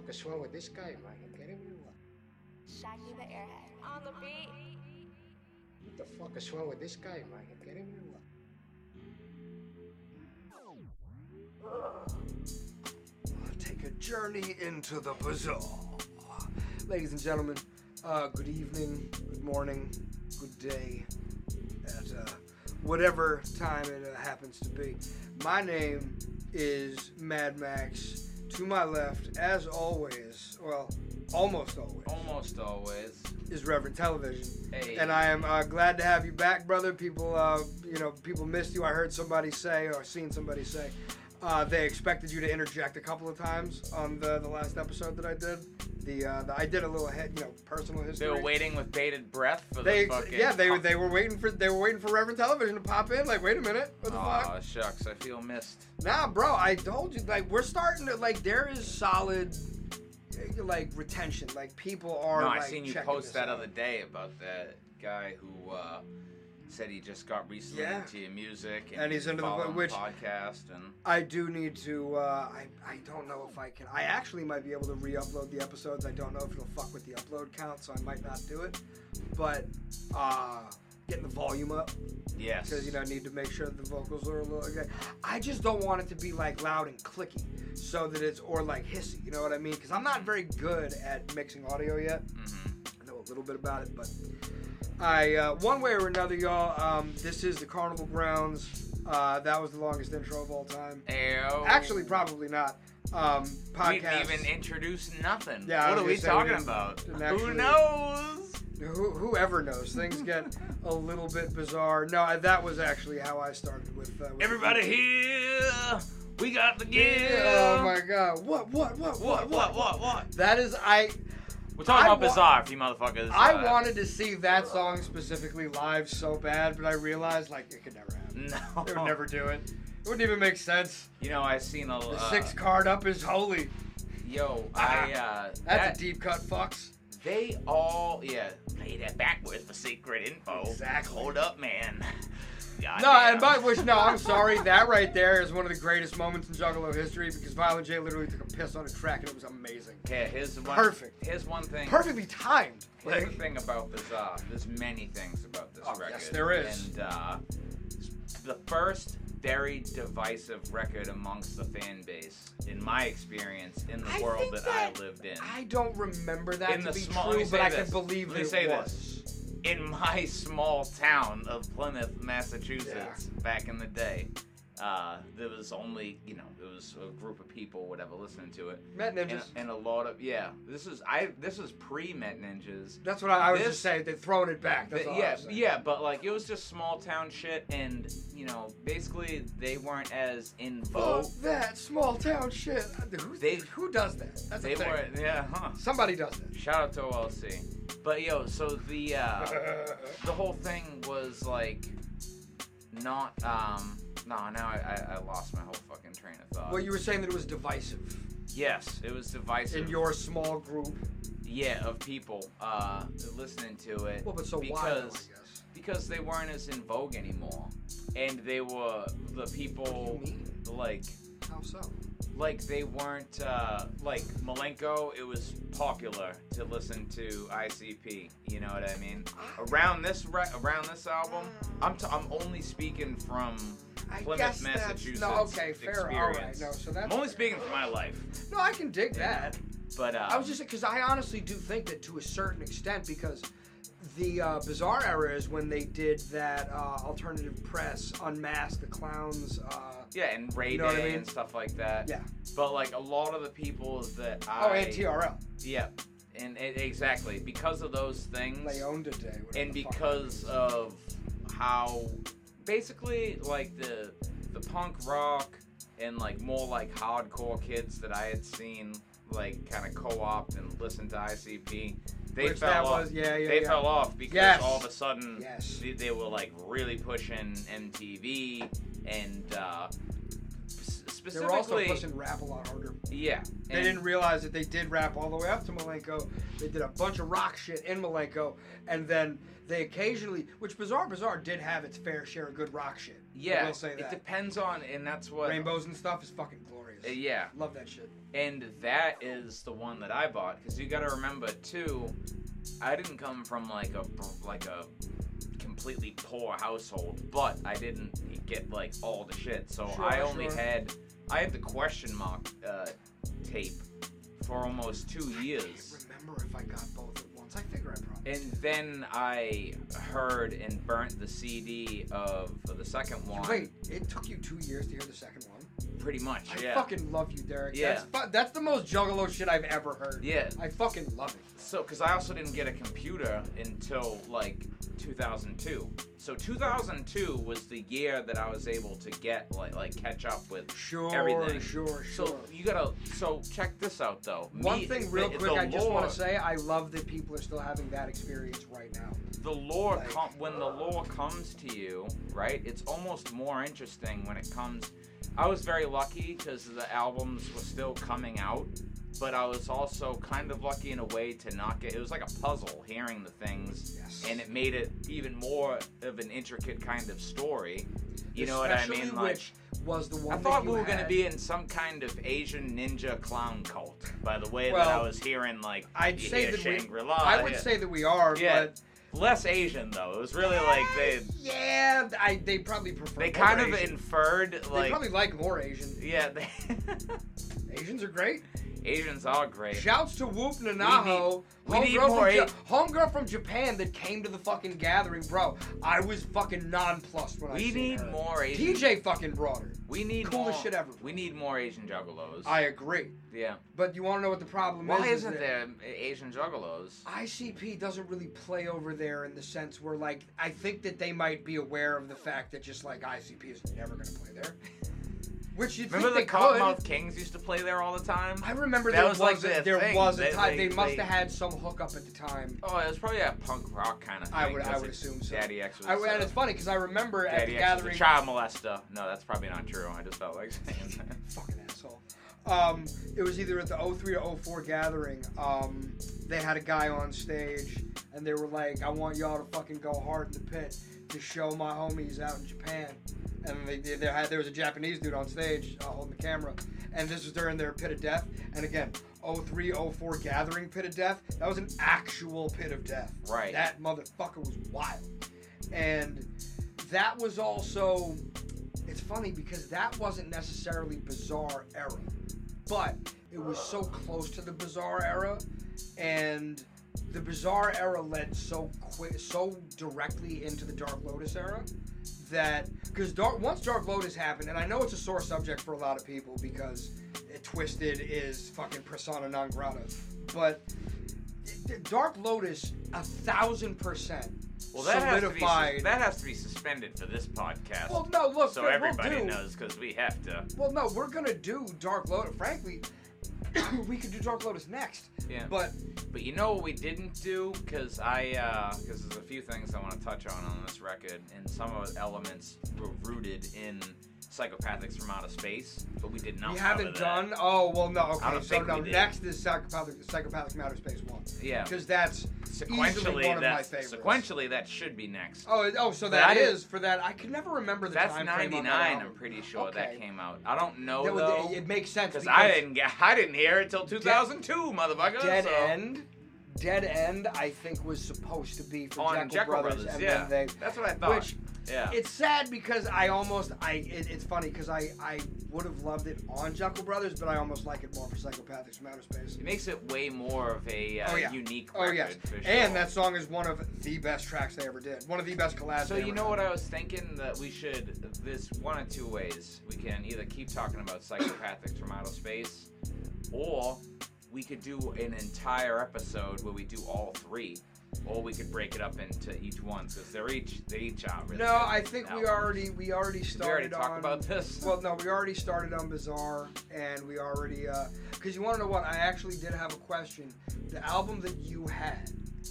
fuck is wrong with this guy, man? You kidding me? What? Shaggy the Airhead. On the beat. What the fuck is wrong with this guy, man? You kidding me? What? Take a journey into the bazaar. Ladies and gentlemen, uh, good evening, good morning, good day, at uh, whatever time it uh, happens to be. My name is Mad Max. To my left, as always, well, almost always, Almost always. is Reverend Television. Hey. And I am uh, glad to have you back, brother. People, uh, you know, people missed you. I heard somebody say, or seen somebody say, uh, they expected you to interject a couple of times on the the last episode that I did. The, uh, the I did a little head, you know, personal history. They were waiting with bated breath for They, the fucking. yeah, they were they were waiting for they were waiting for Reverend Television to pop in. Like, wait a minute, what the fuck? Aw, shucks, I feel missed. Nah, bro, I told you, like, we're starting to, like, there is solid, like, retention. Like, people are, no, like, I seen you post that out. other day about that guy who uh, said he just got recently Yeah. into your music and, And he's into the- following which- podcast and I do need to, uh, I, I don't know if I can, I actually might be able to re-upload the episodes. I don't know if it'll fuck with the upload count, so I might not do it. But, uh, getting the volume up, yes, because, you know, I need to make sure that the vocals are a little, okay. I just don't want it to be, like, loud and clicky, so that it's, or, like, hissy, you know what I mean? Because I'm not very good at mixing audio yet. hmm I know a little bit about it, but I uh, one way or another, y'all. Um, this is the Carnival Grounds. Uh, that was the longest intro of all time. Ayo. Actually, probably not. Um, we podcast. didn't even introduce nothing. Yeah, what are we we talking about? didn't Who knows? Who, whoever knows, things get a little bit bizarre. No, I- that was actually how I started with. Uh, with Everybody here, we got the gear. Oh my god! What? What? What? What? What? What? What? That is I. We're talking I about wa- bizarre, if you motherfuckers. I uh, wanted to see that song specifically live so bad, but I realized like it could never happen. No. They would never do it. It wouldn't even make sense. You know, I've seen a The uh, six card up is holy. Yo, Ah, I uh, That's that, a deep cut, fucks. They all, yeah, play that backwards for secret info. Exactly. Hold up, man. God No, damn. and by which, no, I'm sorry. That right there is one of the greatest moments in Juggalo history because Violent J literally took a piss on a track and it was amazing. Yeah, here's one. Perfect. Here's one thing. Perfectly timed. Here's Like, the thing about Bizarre. There's many things about this Oh, record. yes, there is. And uh, the first very divisive record amongst the fan base, in my experience, in the I world that, that- I lived in. I don't remember that In to the be small- let true, but I this. can believe Let me it say was. In my small town of Plymouth, Massachusetts, back in the day, uh, there was only you know there was a group of people whatever listening to it, Met and, Ninjas. and a lot of yeah. This is I this is pre Met Ninjas. That's what I, I was this- just saying. They're throwing it back. That's all yeah, yeah, but like it was just small town shit, and you know basically they weren't as in vogue. Fuck that small town shit. Who, They- who does that? That's They were yeah, huh? Somebody does that. Shout out to OLC. But yo, so the uh, the whole thing was like not um no now I, I, I lost my whole fucking train of thought. well, you were saying that it was divisive yes, it was divisive. in your small group. yeah of people uh listening to it Well, but so because why? Though, I guess. because they weren't as in vogue anymore, and they were the people What do you mean? like How so? like they weren't uh, like Milenko. It was popular to listen to ICP. You know what I mean? Around this re- around this album, I'm t- I'm only speaking from I Plymouth, guess that's Massachusetts. no. Okay, fair. All right, experience. no. So that's. I'm only fair. speaking from my life, No, I can dig that. but uh, I was just because I honestly do think that to a certain extent because the uh, bizarre era is when they did that uh, alternative press unmask the clowns. Uh, yeah, and Ray You know what I Day mean? and stuff like that. yeah. But like a lot of the people that oh, I Oh, and TRL. yeah, and it, exactly because of those things. Leon Day. and because of how basically like the the punk rock and like more like hardcore kids that I had seen like kind of co-opt and listen to ICP, they Which fell that off. was- yeah, yeah, they yeah. fell off because Yes. all of a sudden Yes. they, they were like really pushing MTV and uh, s- They were also pushing rap a lot harder. yeah. They didn't realize that they did rap all the way up to Milenko. They did a bunch of rock shit in Milenko, and then they occasionally, which Bizaar Bizzar did have its fair share of good rock shit. I Yeah, will say it depends on, and that's what Rainbows and stuff is fucking Uh, yeah, Love that shit. and that is the one that I bought because you got to remember too. I didn't come from like a like a completely poor household, but I didn't get like all the shit. So Sure, I only sure. had I had the question mark uh, tape for almost two I years. can't remember if I got both at once. I figure I probably. And then I heard and burnt the CD of the second one. Wait, it took you two years to hear the second one. Pretty much, I yeah. fucking love you, Derek. Yeah. That's, fu- that's the most juggalo shit I've ever heard. Yeah. I fucking love it. So, because I also didn't get a computer until like 2002. So 2002 was the year that I was able to get like like catch up with. Sure, Everything. sure, sure. So you gotta. So check this out though. One Me- thing, real the- quick, the I just want to say, I love that people are still having that experience right now. the lore Like- com- when the lore comes to you right it's almost more interesting when it comes i was very lucky because the albums were still coming out but i was also kind of lucky in a way to not get it was like a puzzle hearing the things Yes. and it made it even more of an intricate kind of story you know what i mean like which was the one I thought we were gonna be in some kind of Asian ninja clown cult. By the way that I was hearing, like I'd say that we- Shangri-La. I would yeah. say that we are, Yeah. but less Asian though. It was really like they yeah, I they probably prefer. they more kind of Asian. inferred They like probably like more Asian. yeah they Asians are great. Asians are great. Shouts to Whoop Nanaho, we need homegirl more from, Ja- homegirl from Japan that came to the fucking gathering, bro. I was fucking nonplussed when I We need her. more Asian. TJ fucking brought her. we need coolest more, shit ever. We need more Asian juggalos. I agree, yeah. but you want to know what the problem Why is? is isn't that there Asian juggalos? ICP doesn't really play over there in the sense where, like, I think that they might be aware of the fact that just like ICP is never going to play there. Which you Remember the. Kottonmouth Kings used to play there all the time? I remember That there was, was, like, a, there thing. was a They- time they- they, must have had some hookup at the time. Oh, it was probably a punk rock kind of thing. I would I would assume so. Daddy X was. I, and uh, it's funny because I remember at the X was gathering. a child molester. No, that's probably not true. I just felt like saying that. fucking asshole. Um, it was either at the 03 to 04 gathering. Um, they had a guy on stage, and they were like, "I want y'all to fucking go hard in the pit to show my homies out in Japan." And they, they, they had there was a Japanese dude on stage uh, holding the camera, and this was during their pit of death. And again, 03 04 gathering pit of death. That was an actual pit of death. Right. That motherfucker was wild, and that was also it's funny because that wasn't necessarily bizarre era, but it was so close to the bizarre era, and the bizarre era led so quick, so directly into the Dark Lotus era that because dark once Dark Lotus happened, and I know it's a sore subject for a lot of people because it, Twiztid is fucking persona non grata, but it- Dark Lotus a thousand percent Well, that has, to be, that has to be suspended for this podcast. well, no, look, so we'll everybody do- knows because we have to. Well, no, we're gonna do Dark Lotus. Frankly, we could do Dark Lotus next. Yeah. But But you know what we didn't do? Because I, uh, because there's a few things I want to touch on on this record, and some of the elements were rooted in psychopathics from outer space, but we did not. we haven't that. done. Oh well, no. I Okay, don't so think no. we did. Next is psychopathic, psychopathic matter space one. Yeah. Because that's easily Sequentially, one of my that's favorites. sequentially that should be next. Oh, it- oh, so that I didn't- is for that. I can never remember the That's time frame on that 99. I'm pretty sure Okay. that came out. I don't know That would- though, it, it makes sense because I didn't get, I didn't hear it till 2002, motherfucker. Dead so. End. Dead End, I think, was supposed to be for on Jeckel, Brothers, and yeah. then they That's what I thought. Which yeah. It's sad because I almost I it, it's funny because I I would have loved it on Jeckel Brothers, but I almost like it more for Psychopathics from Outer Space. It makes it way more of a uh, Oh, yeah. unique Oh yes, sure. and that song is one of the best tracks they ever did. One of the best collabs. So you know had. what I was thinking that we should this one of two ways. We can either keep talking about psychopathics from outer space, or we could do an entire episode where we do all three, or we could break it up into each one because they're each they each are really. No, I think we already we already Did started we already talk on. about this. Well, no, we already started on Bizarre, and we already uh, because you want to know what I actually did have a question. The album that you had,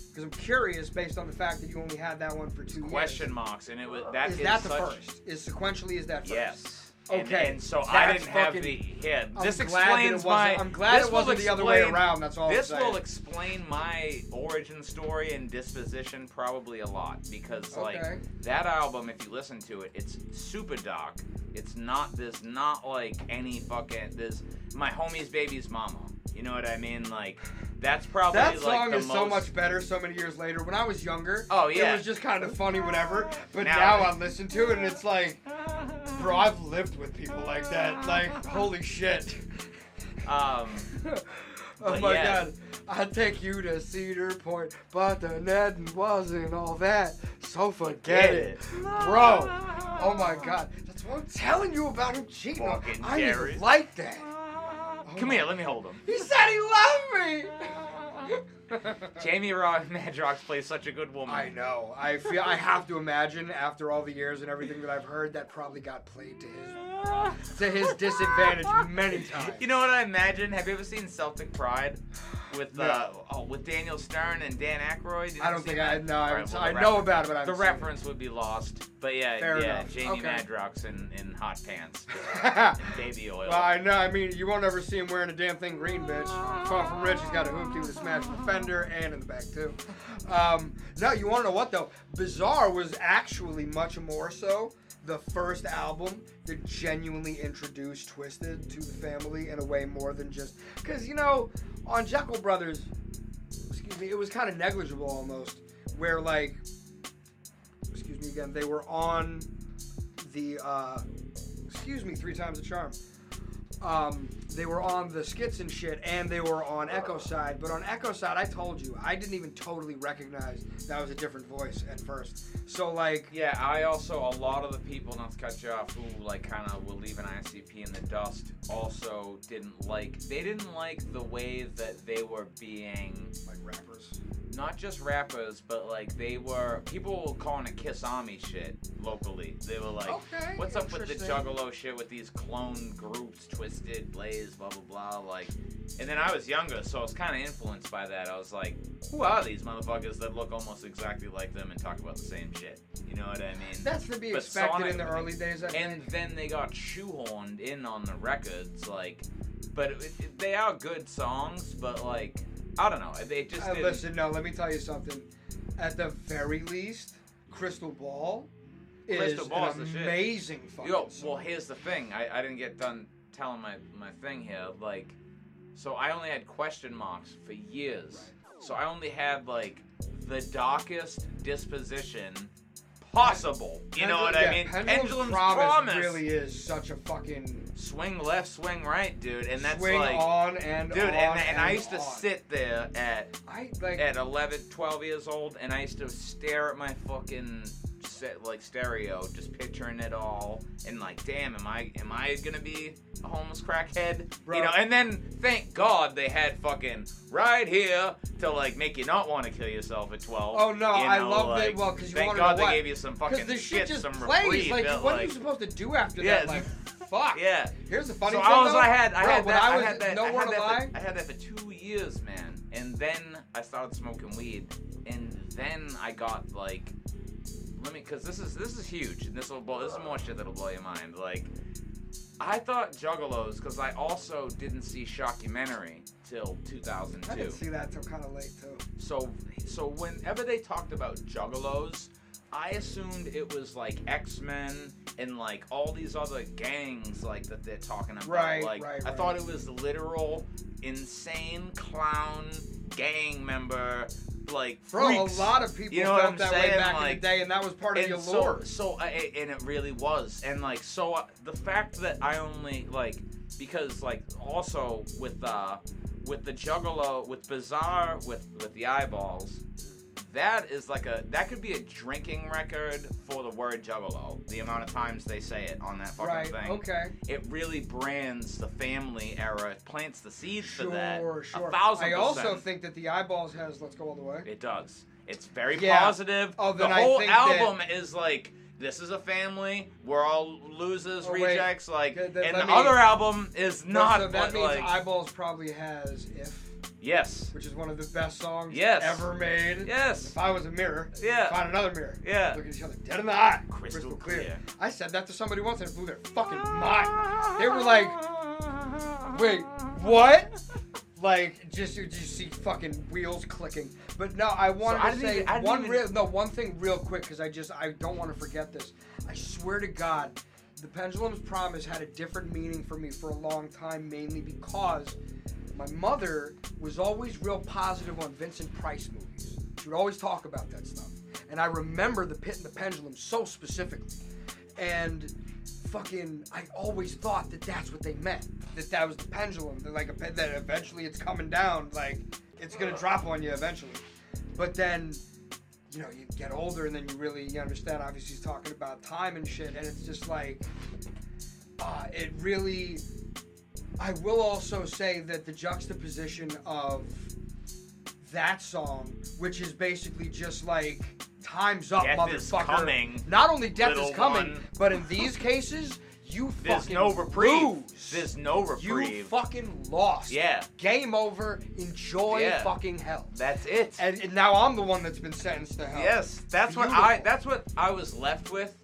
because I'm curious based on the fact that you only had that one for two question years. marks, and it was that is is that the such, first? Is sequentially is that first? Yes. And, Okay, and so I didn't have fucking- the here. I'm This glad that it explains my. I'm glad this it wasn't the other way around. That's all. This I'm will explain my origin story and disposition probably a lot because like that album, if you listen to it, it's super dark. It's not. this, not like any fucking. this. my homie's baby's mama. You know what I mean? Like that's probably That like song the is most, so much better so many years later. When I was younger, Oh, yeah. it was just kind of funny, whatever. But now, Now- I listen to it and it's like, bro, I've lived with people like that. Like, holy shit. Um, oh my yeah. god. I'd take you to Cedar Point, but the net wasn't all that. So forget it. it. Bro. Oh my god. That's what I'm telling you about him cheating. on- Fucking I Jerry. didn't like that. Oh come my- here, let me hold him. He said he loved me. Jamie Rock Madrox plays such a good woman. I know. I feel. I have to imagine after all the years and everything that I've heard, that probably got played to his to his disadvantage many times. You know what I imagine? Have you ever seen Celtic Pride with uh, No. oh, with Daniel Stern and Dan Aykroyd? You I don't seen think I that? no. I, All haven't- right, well, I know about it, but I The seen it. reference would be lost, but yeah, Fair yeah, enough. Jamie Okay. Madrox in, in hot pants, and baby oil. Well, I know. I mean, you won't ever see him wearing a damn thing green, bitch. Far from rich, he's got a hoopty with a smashed fender and in the back too. Um, no, you want to know what though? Bizarre was actually much more so the first album that genuinely introduced Twiztid to the family in a way more than just because you know on Jeckel Brothers, excuse me, it was kind of negligible almost, where like, excuse me again, they were on the uh, excuse me three times the charm. Um, they were on the skits and shit, and they were on Echo Side. But on Echo Side, I told you, I didn't even totally recognize that was a different voice at first. So like, Yeah, I also a lot of the people, not to cut you off, who like kind of will leave an ICP in the dust, also didn't like. They didn't like the way that they were being like rappers. Not just rappers, but like they were people were calling it Kiss Army shit locally. They were like, Okay, "What's up with the. Juggalo shit with these clone groups, Twiztid, Blaze, blah blah blah?" Like, and then I was younger, so I was kind of influenced by that. I was like, "Who are these motherfuckers that look almost exactly like them and talk about the same shit?" You know what I mean? That's to be But expected Sonic- in the early days. I and think. then they got shoehorned in on the records, like. But it, it- they are good songs, but like I don't know, they just Uh, listen, no, let me tell you something. At the very least, Crystal Ball is Crystal Ball's an amazing fucking Yo, song. well, here's the thing. I, I didn't get done telling my, my thing here. Like, so I only had question marks for years. So I only had, like, the darkest disposition possible. You know what I mean? Pendulum's, Pendulum's promise, promise. really is such a fucking Swing left, swing right, dude. And that's swing like. on and Dude, on and, and I used to sit there at I like at 11, 12 years old, and I used to stare at my fucking set, like stereo, just picturing it all, and like, damn, am I am I gonna be a homeless crackhead? Bro. You know, and then thank God they had fucking right here to like make you not want to kill yourself at twelve. Oh no, you I love like, that. Well, because you thank God know they what? gave you some fucking the shit just some plays. reprieve. Like, what are you supposed to do after Yeah. that? Like, fuck. yeah. Here's the funny so thing, I was, though. I had, I Bro, had that, I I, had that, I nowhere had that, lie. for, I had that for two years, man. And then I started smoking weed, and then I got like, let me, cause this is this is huge, and this will blow, this is more shit that'll blow your mind. Like, I thought Juggalos, cause I also didn't see Shockumentary till I didn't see that till kind of late too. So so whenever they talked about juggalos, I assumed it was like X Men and like all these other gangs like that they're talking about. Right, like right, I right. thought it was literal insane clown gang member like Bro, freaks. a lot of people You know what felt I'm that way saying? back in the day, and that was part of and the so, so I, and it really was, and like so uh, the fact that I only like because like also with uh with the Juggalo with Bizarre with with the eyeballs, that is like a that could be a drinking record for the word Juggalo. The amount of times they say it on that fucking right. thing. Okay. It really brands the family era, it plants the seeds Sure, for that. sure. A thousand I also think that the eyeballs has "Let's Go All the Way." It does. It's very Yeah. positive. Oh, the whole album is like this is a family. We're all losers, Oh, rejects. Like, Th- th- and the me- other album is not. so that means like, Eyeballs probably has If, yes, which is one of the best songs Yes. ever made. yes, If I was a mirror, Yeah. find another mirror. Yeah. Look at each other dead in the eye. Crystal clear. I said that to somebody once and it blew their fucking mind. They were like, wait, what? Like, just you just see fucking wheels clicking. But no, I wanted I to didn't say even- one even- real no one thing real quick because I just I don't want to forget this. I swear to God, the Pendulum's Promise had a different meaning for me for a long time, mainly because my mother was always real positive on Vincent Price movies. She would always talk about that stuff, and I remember the Pit and the Pendulum so specifically. And fucking, I always thought that that's what they meant. That that was the pendulum. That like a that eventually it's coming down. Like it's gonna drop on you eventually. But then, you know, you get older and then you really you understand. Obviously, he's talking about time and shit, and it's just like, uh, it really. I will also say that the juxtaposition of that song, which is basically just like time's up, Death is motherfucker. coming, Not only death is coming, one. but in these cases, you There's fucking no reprieve. lose. There's no reprieve. you fucking lost. Yeah. Game over. Enjoy Yeah. fucking hell. That's it. And, and now I'm the one that's been sentenced to hell. Yes, that's what I. That's what I was left with,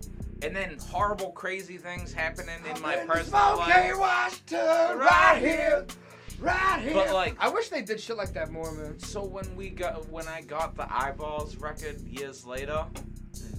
and then horrible, crazy things happening in my personal life. Washington, Right here, right here. But, like- I wish they did shit like that more, man. So when we got when I got the eyeballs record years later,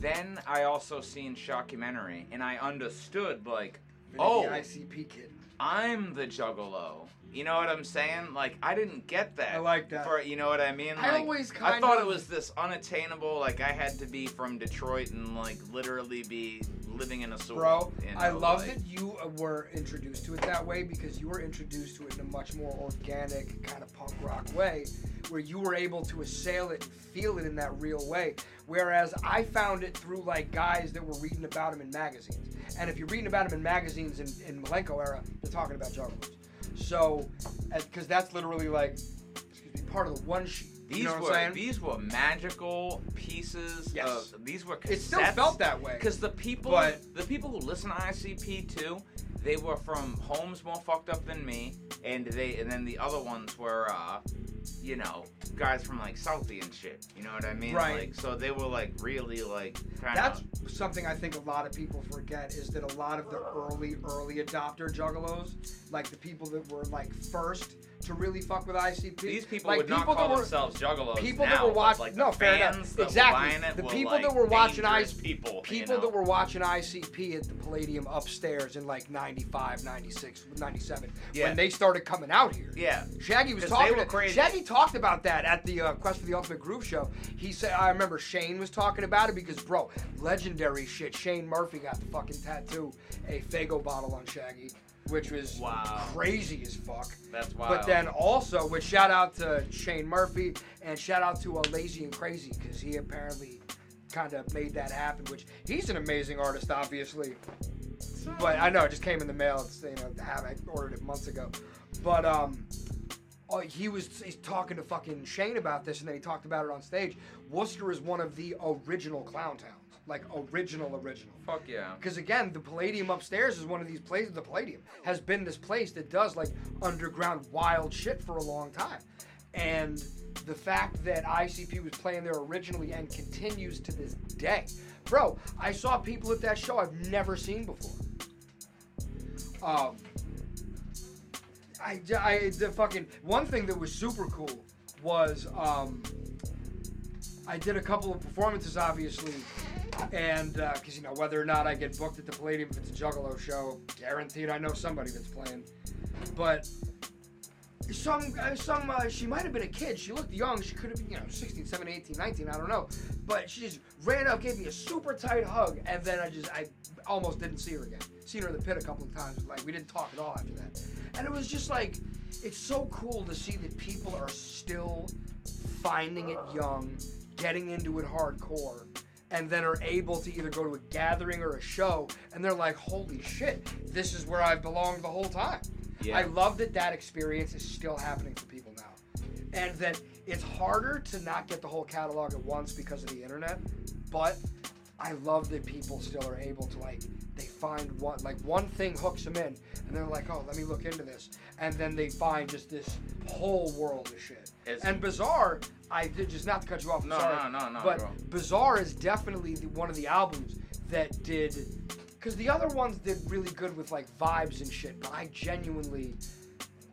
then I also seen Shockumentary, and I understood like, oh, the ICP kid. I'm the Juggalo. You know what I'm saying? Like I didn't get that. I like that. For you know what I mean? I Like, always I thought of- it was this unattainable. Like I had to be from Detroit and like literally be living in a sewer. Bro, you know, I love like- that you uh, were introduced to it that way because you were introduced to it in a much more organic kind of punk rock way where you were able to assail it and feel it in that real way. Whereas I found it through like guys that were reading about him in magazines. And if you're reading about him in magazines in, in Milenko era, they're talking about juggalos. So, because that's literally like, excuse me, part of the one sheet. These you know were these were magical pieces. Yes. Of, these were cassettes. it still felt that way. Because the people, But- the people who listen to ICP too, they were from homes more fucked up than me, and they, and then the other ones were, uh, you know, guys from like Southie and shit. You know what I mean? Right. Like, so they were like really like kind That's something I think a lot of people forget is that a lot of the early, early adopter juggalos, like the people that were like first to really fuck with ICP, These people like would not people call that were, themselves juggalos. people now, that were watching- like, no, fair enough. Exactly. Were buying it The people like, that were watching ICP, people, people you know? that were watching ICP at the Palladium upstairs in like 95, 96, 97, Yeah. when they started coming out here. Yeah. Shaggy was talking. to-. Shaggy talked about that at the uh, Quest for the Ultimate Groove show. He said, I remember Shane was talking about it because, bro, legendary shit. Shane Murphy got the fucking tattoo, a Faygo bottle on Shaggy, which was Wow. crazy as fuck. That's wild. But then also, with shout out to Shane Murphy and shout out to uh, Lazy and Crazy because he apparently kind of made that happen. Which he's an amazing artist, obviously. But I know it just came in the mail. It's you know, have I ordered it months ago. But um, oh, he was he's talking to fucking Shane about this, and then he talked about it on stage. Worcester is one of the original clown towns, like original original. Fuck yeah. Because again, the Palladium upstairs is one of these places. The Palladium has been this place that does like underground wild shit for a long time, and the fact that ICP was playing there originally and continues to this day, bro. I saw people at that show I've never seen before. Um, I, I the fucking one thing that was super cool was um, I did a couple of performances, obviously, and because you know whether or not I get booked at the Palladium if it's a Juggalo show, guaranteed I know somebody that's playing. But some, uh, some, uh, she might have been a kid. She looked young. She could have been, you know, 16, 17, 18, 19. I don't know. But she just ran up, gave me a super tight hug, and then I just, I almost didn't see her again. Seen her in the pit a couple of times. Like we didn't talk at all after that. And it was just like, it's so cool to see that people are still finding it young, getting into it hardcore, and then are able to either go to a gathering or a show, and they're like, holy shit, this is where I've belonged the whole time. Yeah. I love that that experience is still happening for people now. And that it's harder to not get the whole catalog at once because of the internet, but I love that people still are able to like they find one like one thing hooks them in, and they're like, oh, let me look into this, and then they find just this whole world of shit. It's- and Bizarre, I just not to cut you off. I'm No, sorry, no, no, no, But bro. Bizarre is definitely the, one of the albums that did, because the other ones did really good with like vibes and shit. But I genuinely,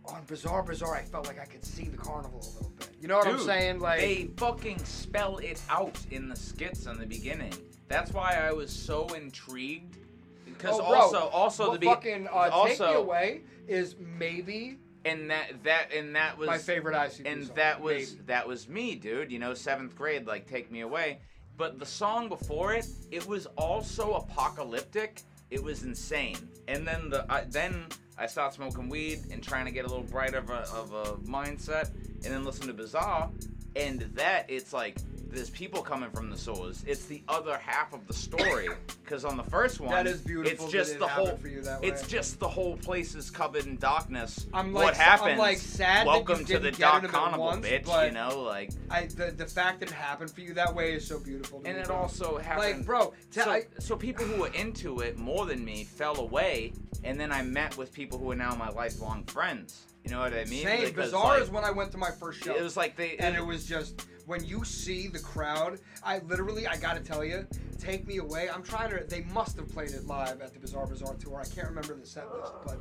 on Bizaar Bizzar, I felt like I could see the carnival a little bit. You know what I'm saying? Like they fucking spell it out in the skits in the beginning. That's why I was so intrigued. Because Oh, also, also the be- fucking uh, Take Me Away is maybe and that that and that was my favorite ICP and song, that was maybe. that was me, dude. You know, seventh grade, like "Take Me Away." But the song before it, it was also apocalyptic. It was insane. And then the I, then I started smoking weed and trying to get a little brighter of a, of a mindset, and then listen to Bizarre, and that it's like there's people coming from the sewers. It's the other half of the story. Because on the first one, That is beautiful It's just it the whole. for you that It's just the whole place is covered in darkness. I'm what like- I'm, like, sad Welcome to the dark carnival, once, bitch. You know, like, I the, the fact that it happened for you that way is so beautiful. To and me, it bro. also happened. like, bro, so, I- so people who were into it more than me fell away, and then I met with people who are now my lifelong friends. You know what I mean? same. Because, Bizarre like, is when I went to my first show. It was like they. and it was just when you see the crowd i literally i gotta tell you take me away i'm trying to they must have played it live at the Bizaar Bizzar tour i can't remember the set list but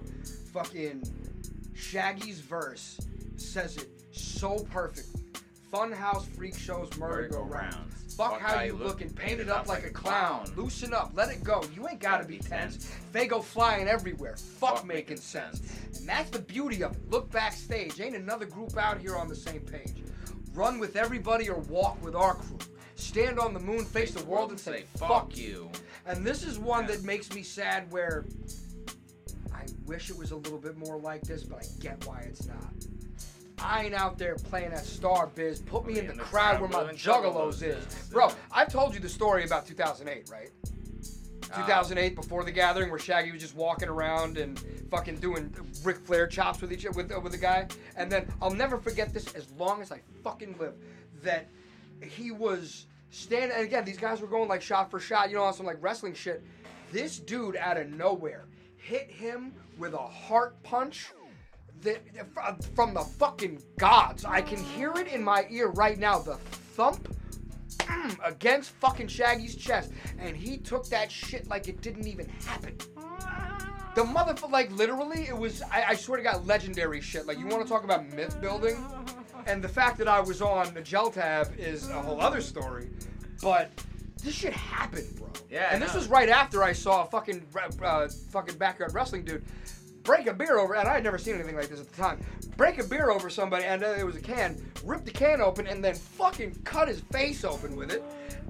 fucking shaggy's verse says it so perfectly funhouse freak shows murder go round Fuck how you look, looking, painted up like a clown. Loosen up, let it go. You ain't gotta be tense. They go flying everywhere. Fuck making sense. And that's the beauty of it. Look backstage. Ain't another group out here on the same page. Run with everybody or walk with our crew. Stand on the moon, face the world, and say, fuck you. And this is one that makes me sad where I wish it was a little bit more like this, but I get why it's not. I ain't out there playing that star biz. Put me in the crowd where my juggalos is. Bro, I've told you the story about 2008, right? Uh, 2008 before the gathering where Shaggy was just walking around and fucking doing Ric Flair chops with each with with a guy, and then I'll never forget this as long as I fucking live. That he was standing, and again, these guys were going like shot for shot, you know, on some like wrestling shit. This dude out of nowhere hit him with a heart punch. That, from the fucking gods. I can hear it in my ear right now. The thump against fucking Shaggy's chest, and he took that shit like it didn't even happen. The motherfucker, like literally, it was. I, I swear to God, legendary shit. Like you want to talk about myth building, and the fact that I was on the gel tab is a whole other story. But this shit happened, bro. Yeah, And this was right after I saw a fucking uh, fucking backyard wrestling dude break a beer over, and I had never seen anything like this at the time. Break a beer over somebody, and it was a can. Rip the can open, and then fucking cut his face open with it,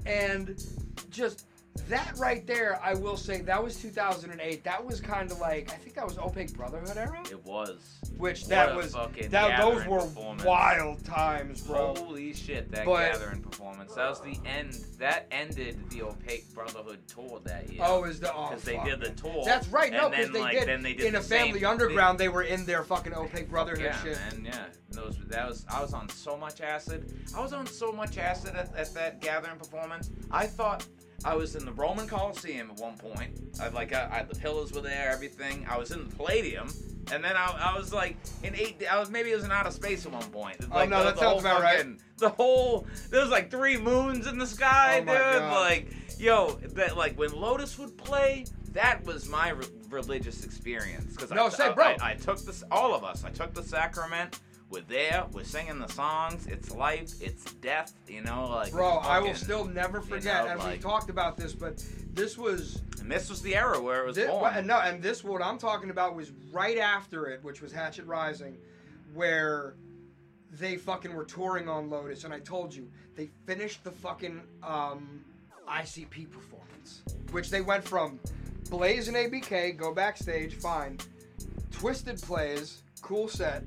and just that right there. I will say that was 2008. That was kind of like I think that was Opaque Brotherhood era, It was. which that was fucking that those were wild times, bro. Holy shit, that But- gathering performance. That was the end. That ended the Opaque Brotherhood tour that year. Oh, is the oh, Because they did the tour. That's right. No, because they, like, did. They did in the a Family Underground. They, were in their fucking Opaque Brotherhood yeah, shit. man, yeah. Those, that was I was on so much acid. I was on so much acid at, at that gathering performance. I thought I was in the Roman Coliseum at one point. I like I, I the pillows were there, everything. I was in the Palladium, and then I, I was like in eight. I was maybe it was in outer space at one point. Oh, no, the, that the sounds whole about right. The whole there was like three moons in the sky, Oh, dude. Like yo, that like when Lotus would play. That was my re- religious experience because No, I, say, bro. I, I took this. All of us. I took the sacrament. We're there. We're singing the songs. It's life. It's death. You know, like Bro, it's I will still never forget, know, and we talked about this, but this was And this was the era where it was Thi- born. no, and this what I'm talking about was right after it, which was Hatchet Rising, where they fucking were touring on Lotus, and I told you they finished the fucking um, ICP performance, which they went from Blaze and ABK go backstage, fine, Twiztid plays, cool set.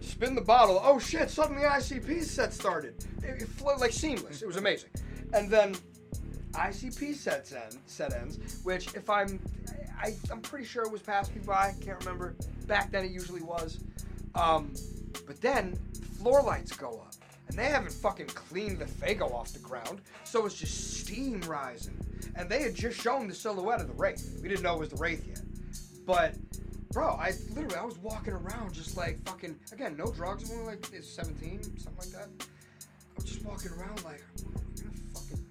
Spin the bottle. Oh shit! Suddenly ICP set started. It, it flowed like seamless. It was amazing. And then ICP sets end, set ends, which if I'm, I, I'm pretty sure it was passed me by. Can't remember. Back then it usually was. Um, but then floor lights go up, and and they haven't fucking cleaned the Faygo off the ground, so it's just steam rising. And they had just shown the silhouette of the Wraith. We didn't know it was the Wraith yet. But, bro, I literally, I was walking around just like fucking, again, no drugs, I'm only like 17, something like that. I was just walking around like, are we gonna fucking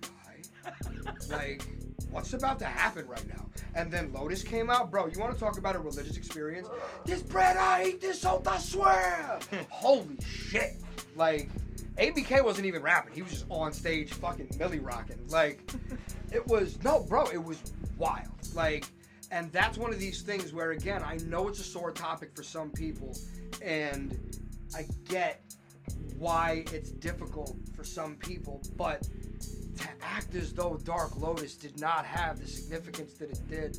die? like, what's about to happen right now? And then Lotus came out, bro. You want to talk about a religious experience? This bread, I eat this oath, I swear. Holy shit! Like, ABK wasn't even rapping; he was just on stage, fucking Millie rocking. Like, it was no, bro. It was wild. Like, and that's one of these things where, again, I know it's a sore topic for some people, and I get why it's difficult for some people, but to act as though Dark Lotus did not have the significance that it did.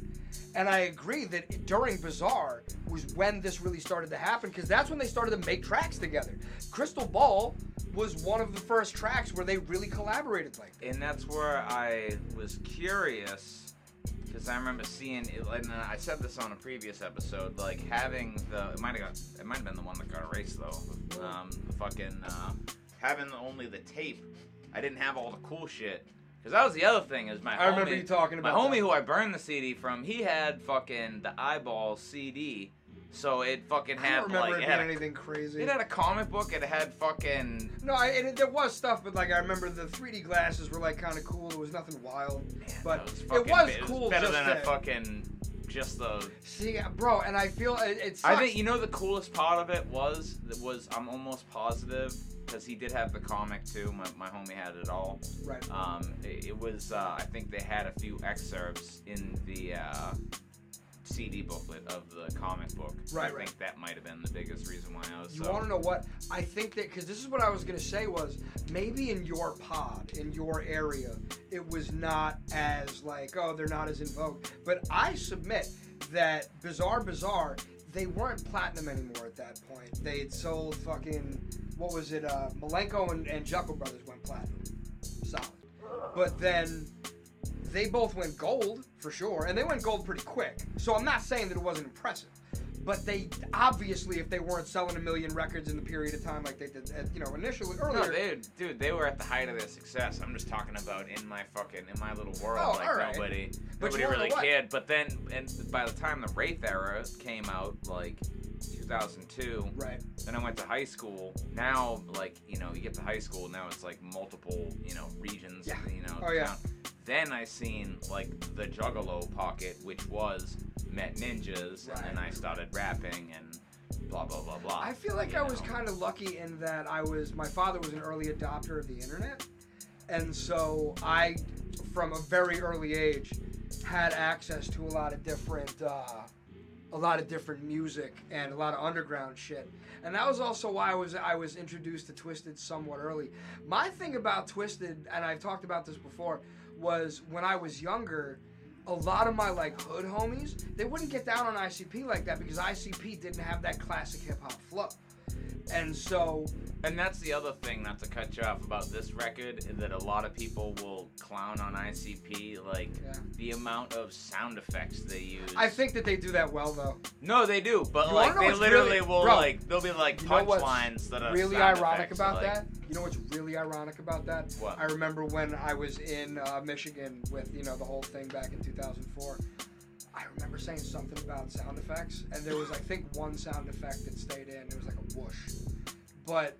And I agree that during Bizarre was when this really started to happen because that's when they started to make tracks together. Crystal Ball was one of the first tracks where they really collaborated like that. and that's where I was curious because I remember seeing it, and I said this on a previous episode, like having the it might have got it might have been the one that got erased though, um, the fucking uh, having only the tape. I didn't have all the cool shit. Cause that was the other thing is my I remember you talking about my homie that. who I burned the CD from. He had fucking the eyeball CD, so it fucking I had don't remember like it it being had, a, anything crazy. it had a comic book. It had fucking no, I, it, there was stuff, but like I remember the 3D glasses were like kind of cool. There was nothing wild, but it was, it fucking was cool. better just than that- a fucking just the See, bro, and I feel it, it I think you know the coolest part of it was was I'm almost positive because he did have the comic too. My, my homie had it all. right. Um, it, it was uh, I think they had a few excerpts in the uh, CD booklet of the comic book. Right, I right. think that might have been the biggest reason why I was. You so, want to know what? I think that because this is what I was gonna say was maybe in your pod, in your area, it was not as like oh they're not as in vogue. But I submit that Bizaar Bizzar they weren't platinum anymore at that point. They had sold fucking what was it? Uh, Milenko and, and Jeckel Brothers went platinum, solid. But then they both went gold for sure, and they went gold pretty quick. So I'm not saying that it wasn't impressive, but they obviously, if they weren't selling a million records in the period of time like they did, at, you know, initially earlier. No, they, dude, they were at the height of their success. I'm just talking about in my fucking in my little world. Oh, like alright. nobody, But nobody really cared. But then, and by the time the Wraith era came out, like 2002, right. then I went to high school. Now, like you know, you get to high school now, it's like multiple, you know, regions. Yeah. You know. Oh, yeah. Then I seen like the Juggalo pocket, which was Met Ninjas, and then I started rapping and blah blah blah blah. I feel like you I was know. kind of lucky in that I was my father was an early adopter of the internet, and so I, from a very early age, had access to a lot of different, uh, a lot of different music and a lot of underground shit. And that was also why I was I was introduced to Twiztid somewhat early. My thing about Twiztid, and I've talked about this before, was when I was younger. A lot of my like hood homies, they wouldn't get down on ICP like that because ICP didn't have that classic hip hop flow. And so And that's the other thing, not to cut you off about this record, that a lot of people will clown on ICP, like Yeah. the amount of sound effects they use. I think that they do that well though. no, they do, but You like they literally really- will bro, like they'll be like you know what's punchlines that are really ironic effects, about like- that? You know what's really ironic about that? What? I remember when I was in uh, Michigan with you know the whole thing back in 2004. I remember saying something about sound effects, and there was I think one sound effect that stayed in. It was like a whoosh, but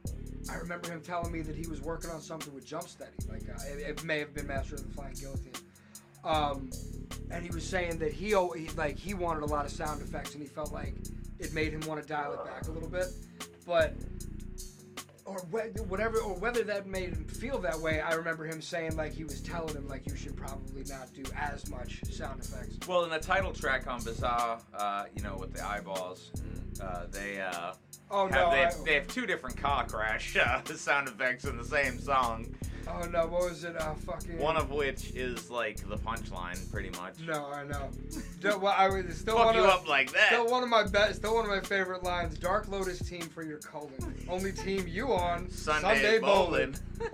I remember him telling me that he was working on something with Jump Steady. Like uh, it, it may have been Master of the Flying Guillotine. Um, and he was saying that he, he like he wanted a lot of sound effects, and he felt like it made him want to dial it back a little bit. But or whatever, or whether that made him feel that way, I remember him saying like he was telling him like you should probably not do as much sound effects. Well, in the title track on Bizarre, uh, you know, with the eyeballs, uh, they uh, Oh have no! they, I, they have two different car crash uh, sound effects in the same song. Oh no! What was it? Uh, fucking. One of which is like the punchline, pretty much. No, I know. No, well, I was still Fuck one you of, up like that. Still one of my best. Still one of my favorite lines. Dark Lotus team for your colon. Only team you on Sunday, bowling.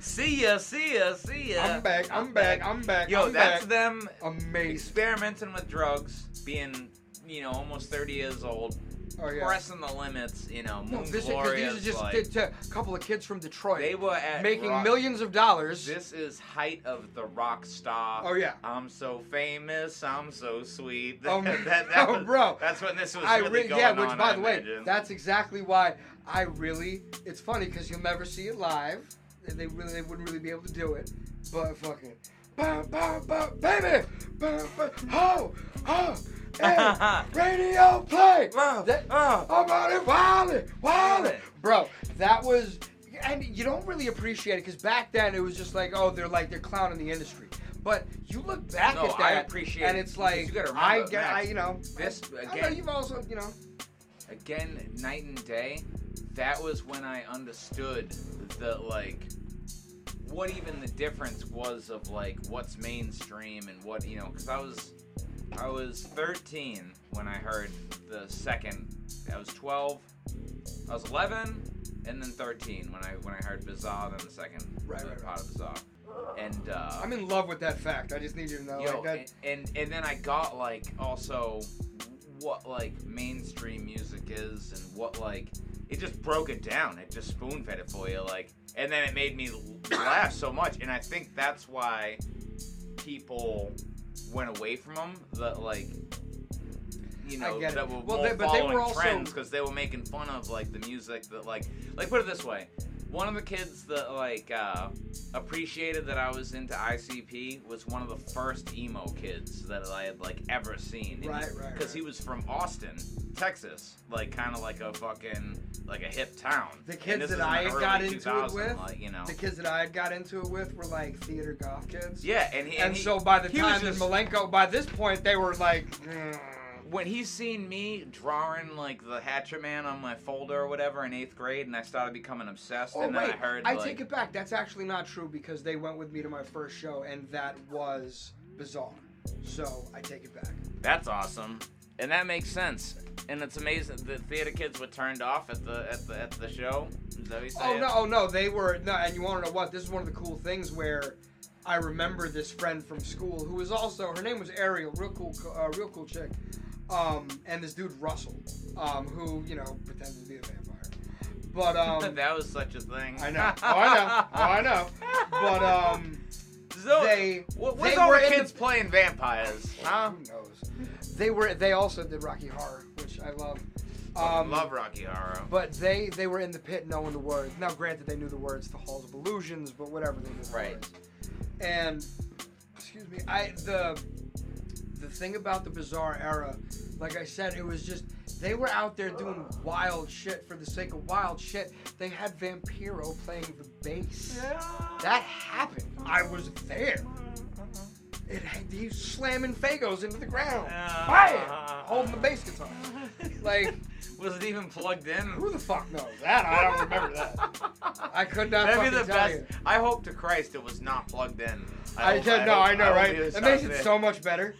see ya, see ya, see ya. I'm back. I'm back. I'm back. Yo, I'm that's back. them Amazing. experimenting with drugs, being, you know, almost 30 years old, Oh, yeah. pressing the limits. You know, No, Moon this, Glorious. these are just like, t- t- a couple of kids from Detroit they were at making rock- millions of dollars. This is height of the rock star. Oh, yeah. I'm so famous. I'm so sweet. Oh, that, that, that oh, was- bro. That's when this was I really re- going yeah, which on, by I the way, imagine. that's exactly why I really. It's funny because you'll never see it live. They really, they wouldn't really be able to do it. But fucking, bam, bam, bam, baby, bam, bam, ho, ho, hey, radio play. Oh, That- oh. I'm on it, Wiley, Wiley. Bro, that was, and you don't really appreciate it because back then it was just like, oh, they're like they're clowning the industry. But you look back No, at I that, appreciate and it's like you gotta I remember, get, I you know, this, I know again- you've also, you know, again night and day that was when i understood the like what even the difference was of like what's mainstream and what you know because i was i was 13 when i heard the second i was 12 i was 11 and then 13 when i when i heard bizarre then the second Right, the right, right. part of bizarre and uh I'm in love with that fact. I just need you to know, Yo, like that. and, and and then I got like also what like mainstream music is and what like it just broke it down. It just spoon fed it for you, like, and then it made me laugh so much. And I think that's why people went away from them. That like. You know that were Well, they- but they were also- trends because they were making fun of like the music that like like put it this way, one of the kids that like uh, appreciated that I was into ICP was one of the first emo kids that I had like ever seen. And Right, he, right, Because he was from Austin, Texas, like kind of like a fucking like a hip town. The kids that I had got into it with, like, you know. The kids that I had got into it with were like theater goth kids. Yeah, and he, And, he- so by the he time that just- Milenko, by this point, they were like, mm. When he's seen me drawing like the Hatchet Man on my folder or whatever in eighth grade, and I started becoming obsessed, Oh and then I heard I like, take it back. That's actually not true because they went with me to my first show, and that was bizarre. So I take it back. That's awesome, and that makes sense. And it's amazing the theater kids were turned off at the at the at the show. Is that what you Oh no, oh no, they were no. And you want to know what? This is one of the cool things where I remember this friend from school who was also her name was Ariel, real cool, uh, real cool chick. Um, and this dude Russell, um, who you know pretended to be a vampire, but um, that was such a thing. I know, oh I know, oh I know, but um, So, they what, they all were the kids playing vampires? Huh? Who knows? They were. They also did Rocky Horror, which I love. Um, Love Rocky Horror. But they they were in the pit knowing the words. Now, granted, they knew the words to Halls of Illusions, but whatever they knew the Right. words. And excuse me, I the the thing about the bizarre era, like I said, it was just they were out there doing wild shit for the sake of wild shit. They had Vampiro playing the bass. That happened. I was there. It had he's slamming Faygos into the ground. Bam! Holding the bass guitar. Like, was it even plugged in? who the fuck knows? That I don't remember that. I could not That'd be the tell best. you. I hope to Christ it was not plugged in. I, hope- yeah, no, hope- I know, hope right? It makes it so much better.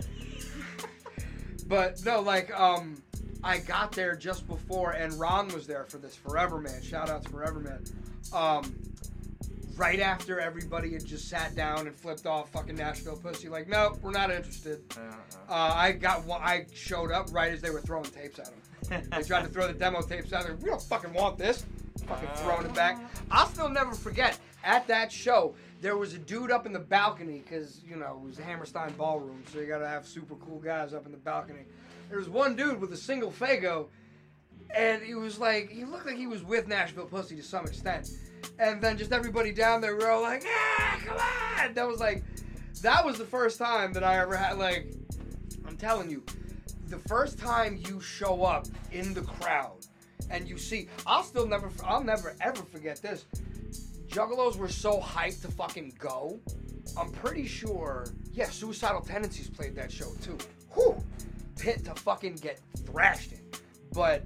But no, like, um, I got there just before, and Ron was there for this Forever Man. Shout out to Forever Man. Um, right after everybody had just sat down and flipped off fucking Nashville pussy, like, nope, we're not interested. Uh-uh. Uh, I got one, I showed up right as they were throwing tapes at him. They tried to throw the demo tapes out there. We don't fucking want this. Fucking throwing it back. I'll still never forget. At that show, there was a dude up in the balcony because you know it was the Hammerstein Ballroom, so you gotta have super cool guys up in the balcony. There was one dude with a single Faygo, and he was like, he looked like he was with Nashville Pussy to some extent. And then just everybody down there were all like, yeah, come on. That was like, that was the first time that I ever had like, I'm telling you, the first time you show up in the crowd and you see, I'll still never, I'll never ever forget this. Juggalos were so hyped to fucking go. I'm pretty sure, yeah, Suicidal Tendencies played that show too. Whew, pit to fucking get thrashed in. But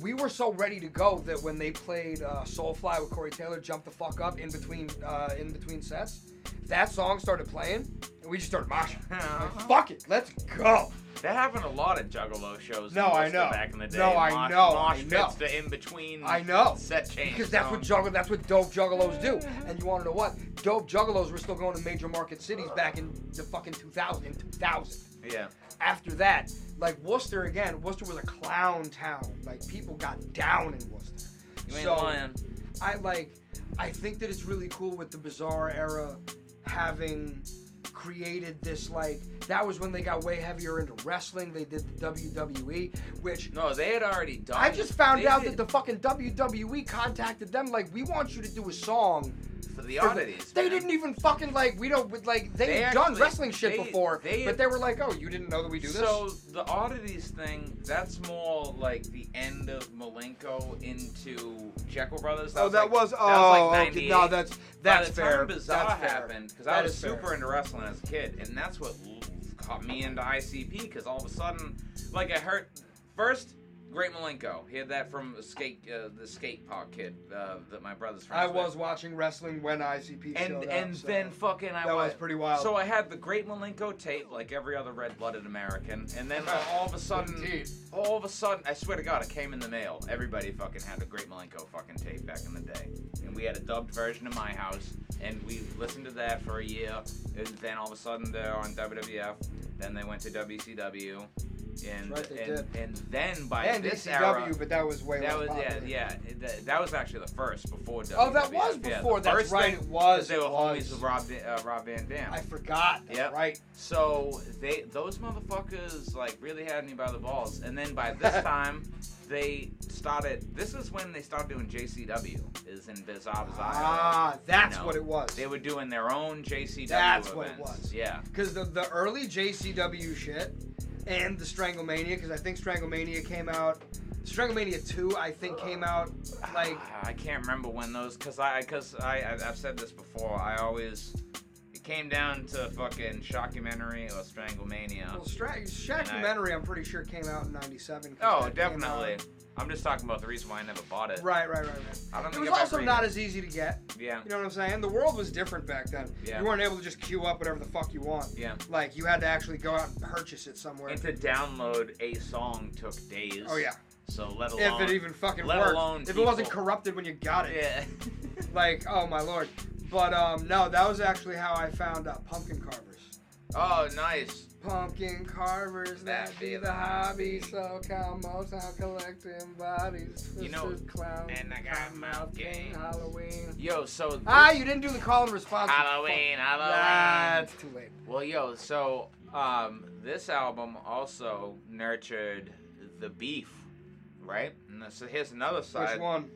we were so ready to go that when they played uh, Soulfly with Corey Taylor, jump the fuck up in between, uh, in between sets. That song started playing, and we just started moshing. Like, fuck it, let's go. That happened a lot at Juggalo shows. No, I know. Back in the day. No, I Mosh- know, Mosh I know. pits in between. I know. Set change. Because that's what juggle. That's what dope juggalos do. And you want to know what? Dope juggalos were still going to major market cities back in the fucking 2000. In 2000. Yeah. After that, like Worcester again, Worcester was a clown town. Like people got down in Worcester. You ain't So- lying. I like I think that it's really cool with the bizarre era having created this like that was when they got way heavier into wrestling. They did the WWE, which No, they had already done. I just found they out did that the fucking WWE contacted them like we want you to do a song. For the oddities. They man. didn't even fucking like we don't like they, They had done wrestling shit they- before, they- but they were like, oh, you didn't know that we do this. So the oddities thing, that's more like the end of Milenko into Jeckel Brothers. oh, that like, was that oh, was like oh, okay, no, that's that's By the fair. time Bizarre that's happened, because I was is fair. super into wrestling as a kid, and that's what caught me into ICP. Because all of a sudden, like I heard first. Great Milenko. He had that from the skate, uh, the skate park kid uh, that my brother's friends I with. was watching wrestling when ICP and showed up, and so then fucking I that was pretty wild. So I had the Great Milenko tape, like every other red-blooded American, and then all of a sudden, Indeed. all of a sudden, I swear to God, it came in the mail. Everybody fucking had a Great Milenko fucking tape back in the day, and we had a dubbed version in my house, and we listened to that for a year, and then all of a sudden they're on WWF, then they went to WCW, and right, and, and then by and this ECW, era. but that was way That was yeah popular. yeah that, that was actually the first before WWF. Oh, that was Yeah, before. the That's first right. thing It was. they were homies with Rob, uh, Rob Van Dam. I forgot. Yeah. Right. So they those motherfuckers like really had me by the balls. And then by this time, they started. This is when they started doing JCW. Is in Bizaar Bizzar. Ah, that's know, what it was. They were doing their own JCW That's events. what it was. Yeah. Because the, the early JCW shit and the Stranglemania, because I think Stranglemania came out. Stranglemania 2, I think, came out like. Ah, I can't remember when those because I because I I- I've said this before. I always it came down to fucking Shockumentary or Stranglemania. Well, Stra- I'm pretty sure came out in '97. Oh, definitely. I'm just talking about the reason why I never bought it. Right, right, right, right. I don't It was I've also not as easy to get. Yeah. You know what I'm saying? The world was different back then. Yeah. You weren't able to just queue up whatever the fuck you want. Yeah. Like you had to actually go out and purchase it somewhere. And to download a song took days. oh yeah. So let alone If it even fucking let worked. alone if it wasn't corrupted when you got it. Yeah. Like, oh my lord. But um no, that was actually how I found uh, pumpkin carvers. oh, nice. Pumpkin carvers, that be the hobby. So count Motown collecting bodies. You know, clown, and I got mouth game. Halloween. Yo, so Ah, you didn't do the call and response. Halloween. Halloween. That's too late. Well, yo, so um, this album also nurtured the beef, right? And so here's another side. Which one?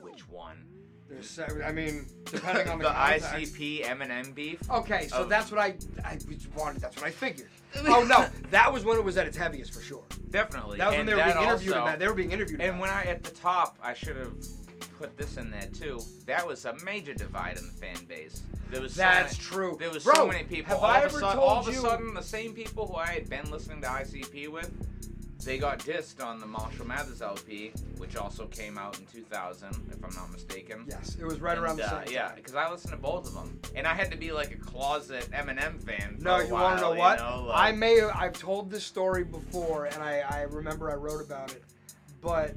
Which one? There's, I mean, depending on the, the context. ICP Eminem beef. Okay, so of- that's what I I wanted. That's what I figured. oh no, that was when it was at its heaviest for sure. Definitely. That was when they were being interviewed also- about. They were being interviewed. And about. when I at the top, I should have put this in there too. That was a major divide in the fan base. There was so That's many- true. There was Bro, so many people. have all I ever sudden, told all of a sudden, the same people who I had been listening to ICP with, they got dissed on the Marshall Mathers LP, which also came out in 2000, if I'm not mistaken. yes, it was right And, around the uh, same Yeah, because I listened to both of them, and I had to be like a closet Eminem fan. For No, you want to know you what? know, I may have, I've told this story before, and I, I remember I wrote about it, but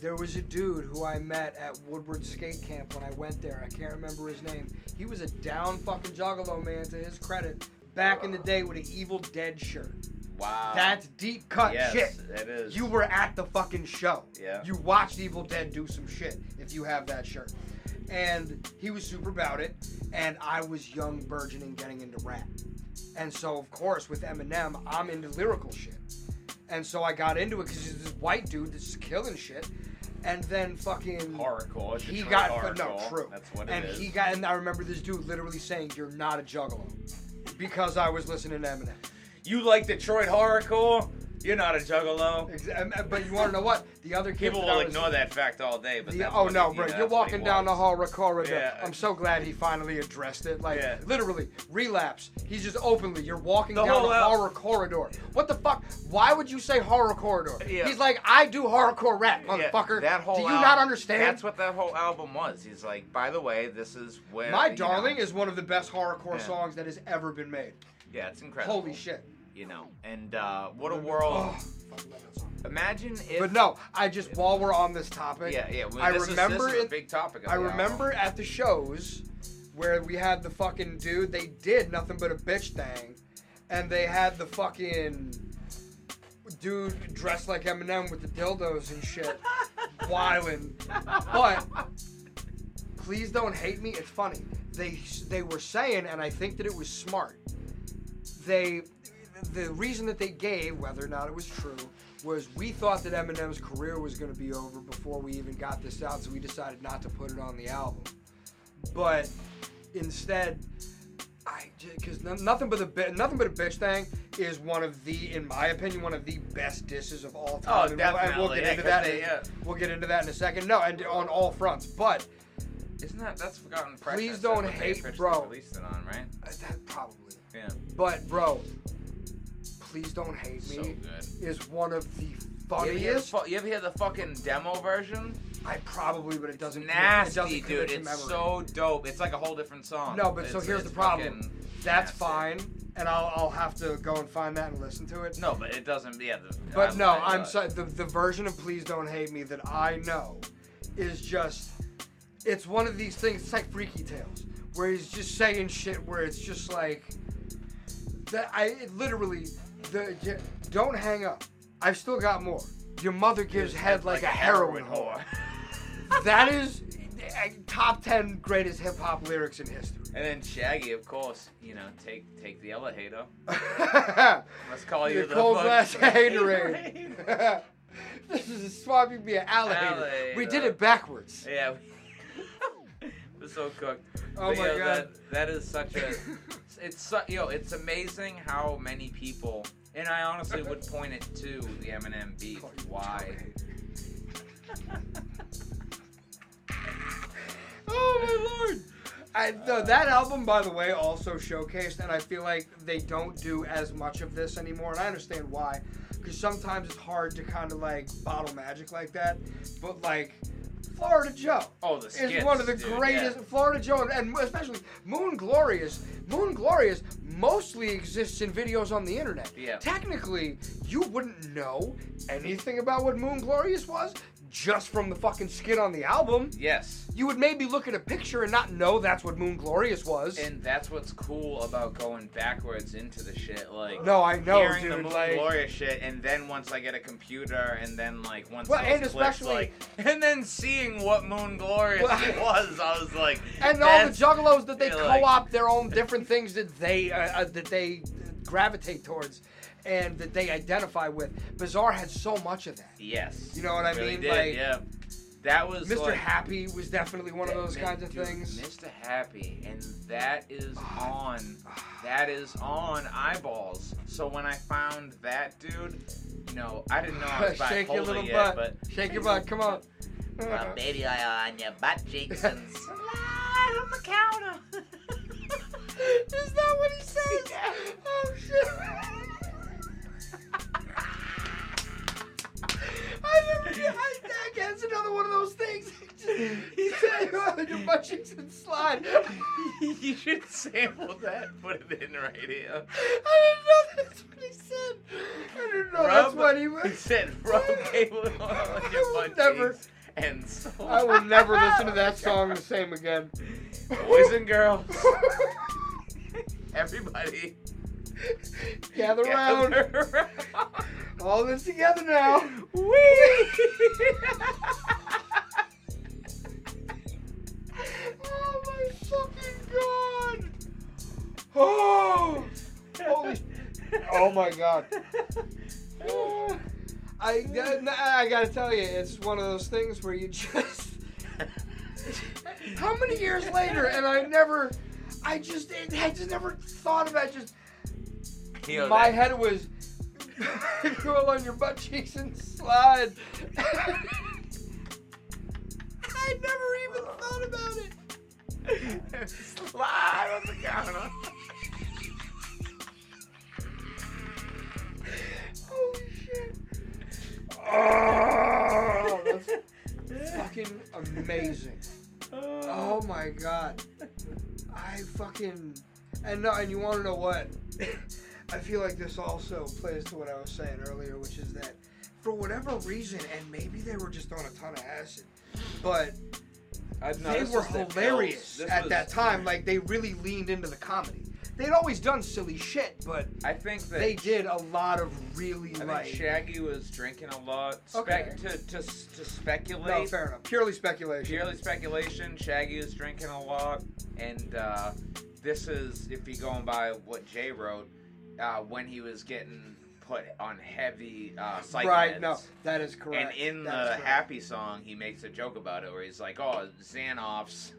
there was a dude who I met at Woodward Skate Camp when I went there. I can't remember his name. He was a down fucking juggalo man, to his credit, back in the day with an Evil Dead shirt. Wow. That's deep cut yes, shit. It is. You were at the fucking show. Yeah. You watched Evil Dead do some shit if you have that shirt. And he was super about it, and I was young, burgeoning, getting into rap. And so, of course, with Eminem, I'm into lyrical shit. And so I got into it because he's this white dude that's killing shit. And then fucking horrorcore. he Detroit got horrorcore. no true. That's what and it is. he got and I remember this dude literally saying, "You're not a juggalo," because I was listening to Eminem. You like Detroit horrorcore? You're not a juggalo. Ex- um, But you want to know what? The other kids People will was- ignore that fact all day, but The- oh no, bro! You're that's what he walking down the horror corridor. Yeah. I'm so glad he finally addressed it. Like Yeah. literally, relapse. He's just openly. You're walking The down the horror corridor. What the fuck? Why would you say horror corridor? Yeah. He's like, I do horrorcore rap, motherfucker. that whole do you al- not understand? That's what that whole album was. He's like, by the way, this is where My you know- darling is one of the best horrorcore songs that has ever been made. Yeah, it's incredible. Holy shit! You know, and uh, what a world. Oh, fucking love that song. Imagine if. But no, I just while we're on this topic, Yeah, yeah. I this remember is, this is a it- big topic. Of I the remember at the shows where we had the fucking dude. They did nothing but a bitch thing, and they had the fucking dude dressed like Eminem with the dildos and shit, wildin'. But please don't hate me. It's funny. They they were saying, and I think that it was smart. They the reason that they gave, whether or not it was true, was we thought that Eminem's career was going to be over before we even got this out, so we decided not to put it on the album. But instead, I because nothing but a nothing but a bitch thing is one of the, in my opinion, one of the best disses of all time. Oh, and, we'll, and we'll get yeah, into that. in, yeah. We'll get into that in a second. No, and on all fronts, but Isn't that that's Forgotten? Please don't hate, bro. Released it on, right? uh, that probably. Yeah. But bro, please don't hate So me. good. Is one of the You ever, hear the, funniest. you ever hear the fucking demo version? I probably, but it doesn't. Nasty, it doesn't dude. It's memory. so dope. It's like a whole different song. No, but so here's the problem. That's nasty. fine, and I'll I'll have to go and find that and listen to it. No, but it doesn't. Yeah. The, But I- no, I- I'm uh, sorry. The, the version of Please Don't Hate Me that I know is just. It's one of these things. It's like Freaky Tales, where he's just saying shit where it's just like. That I it literally. The don't hang up. I've still got more. Your mother gives head like, a heroin whore. that is uh, top ten greatest hip hop lyrics in history. And then Shaggy, of course, you know, take take the elevator. Let's call you the cold glass haterade. this is swapping me an alligator. We did it backwards. Yeah. We're so cooked. Oh But, my yo, god. That, that is such a. It's su- yo. It's amazing how many people, and I honestly would point it to the Eminem beef. You Why? oh my lord. I, no, that album, by the way, also showcased, and I feel like they don't do as much of this anymore, and I understand why, because sometimes it's hard to kind of like bottle magic like that, but like Florida Joe. Oh, the is one of the dude, greatest yeah. Florida Joe, and especially Moon Glorious. Moon Glorious mostly exists in videos on the internet. Yeah. Technically, you wouldn't know anything about what Moon Glorious was just from the fucking skit on the album. Yes. You would maybe look at a picture and not know that's what Moon Glorious was. And that's what's cool about going backwards into the shit. Like, no, I know, hearing dude. the Moon like, Gloria shit, and then once I get a computer, and then like once Well, and clicks, especially- like, and then seeing what Moon Glorious Well- was, I was like, and all the juggalos that they you're like- co-opt their own different things that they uh, uh, that they gravitate towards and that they identify with. Bizarre had so much of that. Yes. You know what I really mean? Did, Like, yeah. That was Mr. like, Happy was definitely one of those Man, kinds of dude, things. Mr. Happy, and that is Ah. on. That is on eyeballs. So when I found that dude, you know, I didn't know I was Shake your little yet, butt. but Shake your butt. Come on. Baby oil on your butt cheeks and slide on the counter. Is that what he says? Oh shit! I never did. I, again, it's another one of those things. He said, "Your butt cheeks and slide." you should sample that. Put it in right here. I didn't know that's what he said. I didn't know that's Rub- what he He was. said, "Rub cable oil on I your will butt never- cheeks and slide." I will never listen to that song the same again. Boys and girls, everybody, Gather around. All this together now. Whee! Oh my fucking god! Oh! Holy! Oh my god! Oh. I I gotta tell you, it's one of those things where you just. How many years later, and I never, I just, I just never thought about just. Yo, my that- head was. Go on your butt cheeks and slide. I never even thought about it. Slide on the counter. Holy shit. Oh, that's fucking amazing. Oh my god. I fucking and no, and you want to know what? I feel like this also plays to what I was saying earlier, which is that for whatever reason, and maybe they were just on a ton of acid, but I, no, they were hilarious at was- that time. Like they really leaned into the comedy. they'd always done silly shit, but I think that they did a lot of really I like. think Shaggy was drinking a lot. Spec- Okay. to, to to speculate. no, fair enough. Purely speculation. purely speculation. Shaggy was drinking a lot, and uh, this is if you going by what Jay wrote uh, when he was getting put on heavy uh, psych right. meds. No, that is correct. And in That is the correct. Happy song, he makes a joke about it where he's like, "Oh, Xanoffs."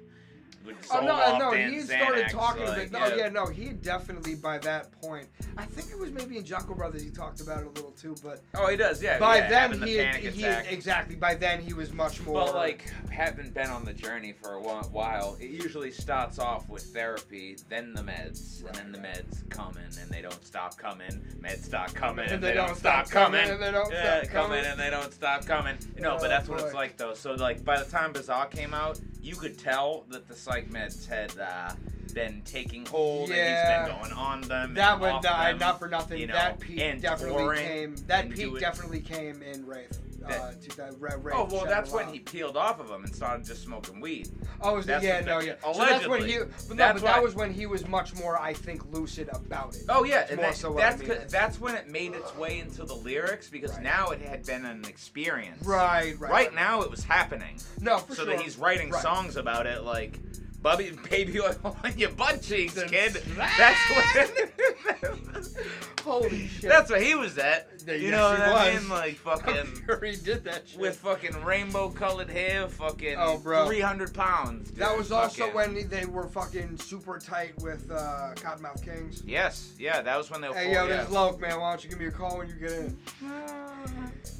With Oh no, no, and he started Xanax, talking like, a bit. No, yeah. no, he definitely by that point. I think it was maybe in Jeckel Brothers he talked about it a little too, but Oh, he does, yeah. by yeah, then having the he, he exactly by then he was much more. Well, like, having been on the journey for a while, it usually starts off with therapy, then the meds, and then the meds coming, and they don't stop coming. Meds start coming, and, they, don't, stop coming. and they don't yeah, stop coming, coming. and they don't stop coming. No, Oh, but that's what it's like, though. So, like, by the time Bizarre came out, you could tell that the psych meds had uh, been taking hold, Yeah. and he's been going on them. that was not, them, not for nothing. you know, that peak definitely came. That peak definitely came in Wraith. Uh, That- 2000, Ra- Oh well, that's when he peeled off of them and started just smoking weed. Oh, was That's yeah, no, yeah. So that's when he. allegedly. But no, That's but that was when he was much more, I think, lucid about it. Oh yeah, That's and more that- so what I that's that's when it made its way into the lyrics because Right. now it had been an experience. Right, right. Right, now it was happening, No, for so sure. that he's writing Right. songs about it like. Bubby, baby oil on your butt cheeks, Then kid. slap. That's what. Holy shit. That's what he was at. Yeah, You yes, know what he I was. mean? Like I'm fucking sure he did that shit. with fucking rainbow colored hair, fucking Oh, bro. three hundred pounds. that dude, was also fucking- when they were fucking super tight with uh, Kottonmouth Kings. Yes, yeah, that was when they were. Hey, full- yo, yeah. this is Loke, man. Why don't you give me a call when you get in?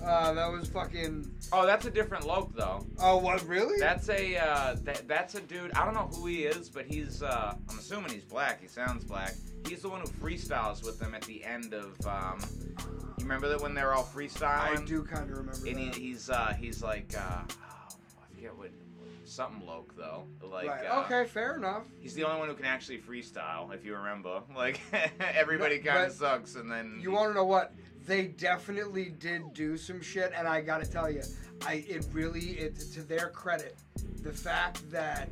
Uh, that was fucking. Oh, that's a different Loke though. Oh, what? Really? That's a uh, that, that's a dude. I don't know who he is, but he's. Uh, I'm assuming he's black. He sounds black. He's the one who freestyles with them at the end of. Um, you remember that when they're all freestyling? I do kind of remember And he, he's uh, he's like uh, oh, I forget what something Loke though. Like right. uh, okay, fair enough. He's the only one who can actually freestyle, if you remember. Like everybody No, kind of sucks, and then You want to know what? They definitely did do some shit, and I gotta tell you, I it really it to their credit, the fact that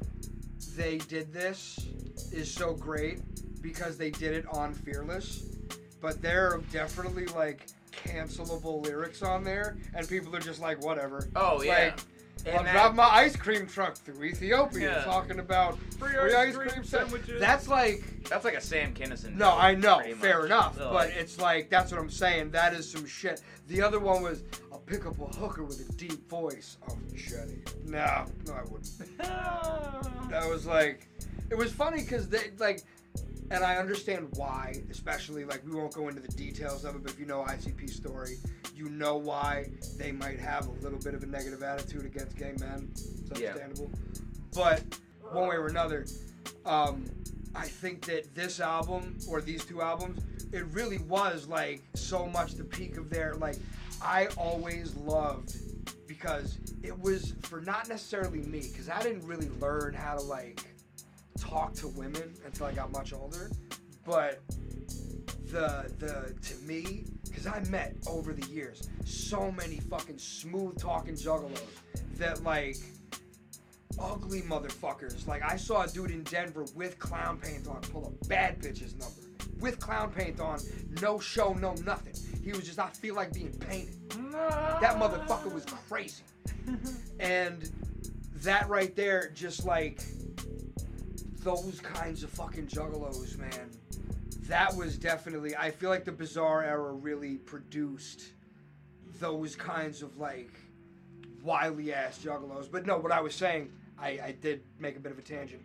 they did this is so great because they did it on Fearless, but there are definitely like cancelable lyrics on there, and people are just like whatever. Oh yeah. Like, And I'll that- drive my ice cream truck through Ethiopia, Yeah. talking about Free free ice ice cream cream sandwiches. sandwiches. That's like That's like a Sam Kinison. no, I know, fair much. enough. So, but like- it's like that's what I'm saying. That is some shit. The other one was I'll pick up a hooker with a deep voice. Oh, Jetty. No, no, I wouldn't. That was like, it was funny because they like, and I understand why. Especially like we won't go into the details of it, but if you know ICP's story, you know why they might have a little bit of a negative attitude against gay men. It's Yeah. understandable. But one way or another, um, I think that this album or these two albums, it really was like so much the peak of their like. I always loved because it was for not necessarily me because I didn't really learn how to like talk to women until I got much older, but the the to me because I met over the years so many fucking smooth talking juggalos that like ugly motherfuckers. Like I saw a dude in Denver with clown paint on pull a bad bitch's number with clown paint on, no show, no nothing. He was just I feel like being painted. That motherfucker was crazy. and that right there, just like those kinds of fucking juggalos, man. That was definitely. I feel like the bizarre era really produced those kinds of like wily ass juggalos. But no, what I was saying, I, I did make a bit of a tangent.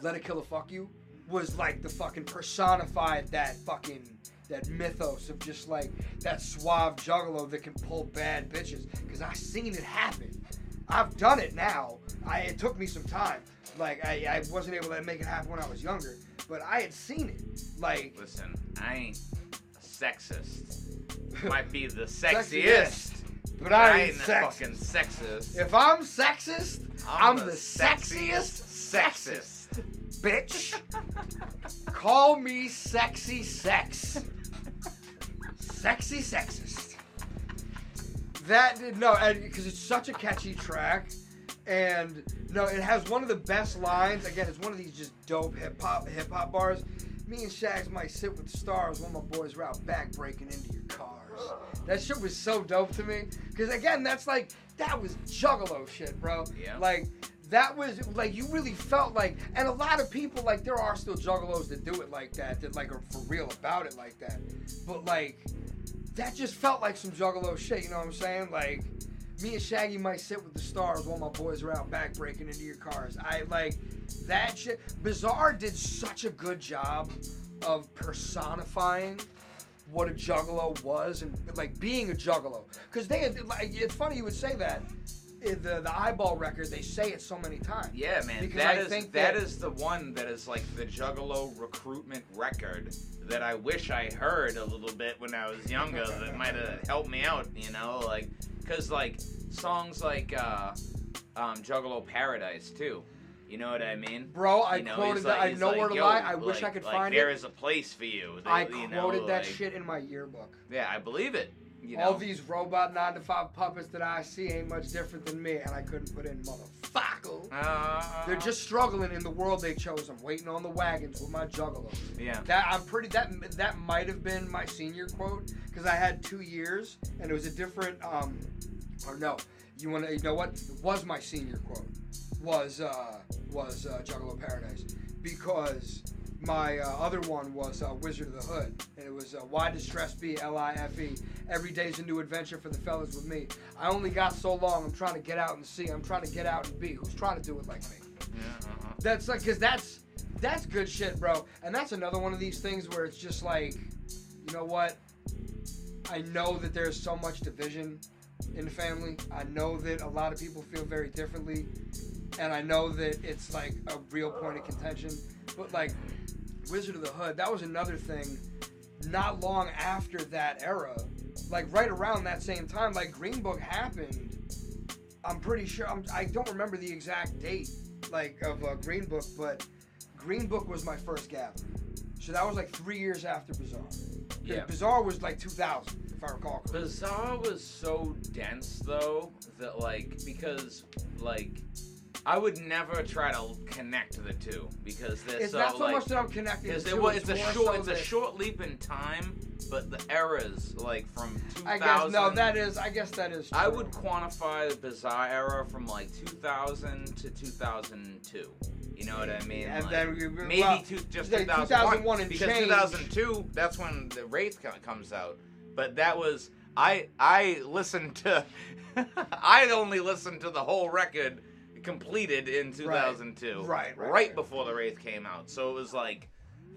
Let a fuck you was like the fucking personified that fucking that mythos of just like that suave juggalo that can pull bad bitches. Cause I seen it happen. I've done it now. I it took me some time. Like I, I wasn't able to make it happen when I was younger, but I had seen it. Like Listen, I ain't a sexist. Might be the sexiest, but I I ain't ain't sexist. fucking sexist. If I'm sexist, I'm, the, sexiest, sexist. bitch. Call me sexy sex. sexy sexist. That did no, because it's such a catchy track, And no, it has one of the best lines. Again, it's one of these just dope hip hop hip hop bars. Me and Shags might sit with the stars while my boys were out back breaking into your cars. That shit was so dope to me. Cause again, that's like that was juggalo shit, bro. Yeah. Like that was like you really felt like and a lot of people like there are still juggalos that do it like that, that like are for real about it like that. But like that just felt like some juggalo shit, you know what I'm saying? Like me and Shaggy might sit with the stars while my boys are out back breaking into your cars. I like that shit. Bizarre did such a good job of personifying what a juggalo was and like being a juggalo. Because they like, it's funny you would say that. Eh, the the eyeball record, they say it so many times. Yeah, man. Because that I is think that that- is the one that is like the Juggalo recruitment record that I wish I heard a little bit when I was younger. that might have helped me out, you know, like because like songs like uh, um, Juggalo Paradise too. You know what I mean? Bro, I You know, quoted he's that. like- I nowhere like, to lie. I wish I could like, find There There is a place for you. I you know, quoted that like- shit in my yearbook. Yeah, I believe it. You know? All these robot nine to five puppets that I see ain't much different than me, and I couldn't put in motherfucker. Uh, They're just struggling in the world they chose. I'm waiting on the wagons with my juggalo. yeah. That I'm pretty. That that might have been my senior quote because I had two years and it was a different. Um, or no, you want to? You know what? It was my senior quote. Was uh was uh, Juggalo Paradise because my uh, other one was uh, Wizard of the Hood and it was uh, Why does stress be L I F E? Every day's a new adventure for the fellas with me. I only got so long. I'm trying to get out and see. I'm trying to get out and be. Who's trying to do it like me? Yeah, uh-uh. That's like, cause that's that's good shit, bro. And that's another one of these things where it's just like, you know what? I know that there's so much division in the family. I know that a lot of people feel very differently, and I know that it's like a real point of contention. But like Wizard of the Hood, that was another thing. Not long after that era, like right around that same time, like Green Book happened. I'm pretty sure. I'm, I don't remember the exact date, like of uh, Green Book, but Green Book was my first gathering. So that was like three years after Bizarre. Yeah. Bizarre was like 2000, if I recall. correctly. Bizarre was so dense though that like because like I would never try to connect the two because they're It's so not so like much that I'm connecting. because the it two, it's a short so it's a short leap in time, but the eras like from 2000. I guess no, that is. I guess that is. True. I would quantify the Bizarre era from like 2000 to 2002. You know what I mean? And Like, then we- maybe well, two, just like 2001, 2001 and because change. 2002 that's when the Wraith comes out. But that was I I listened to I only listened to the whole record completed in 2002. Right, right, right right. before the Wraith came out. So it was like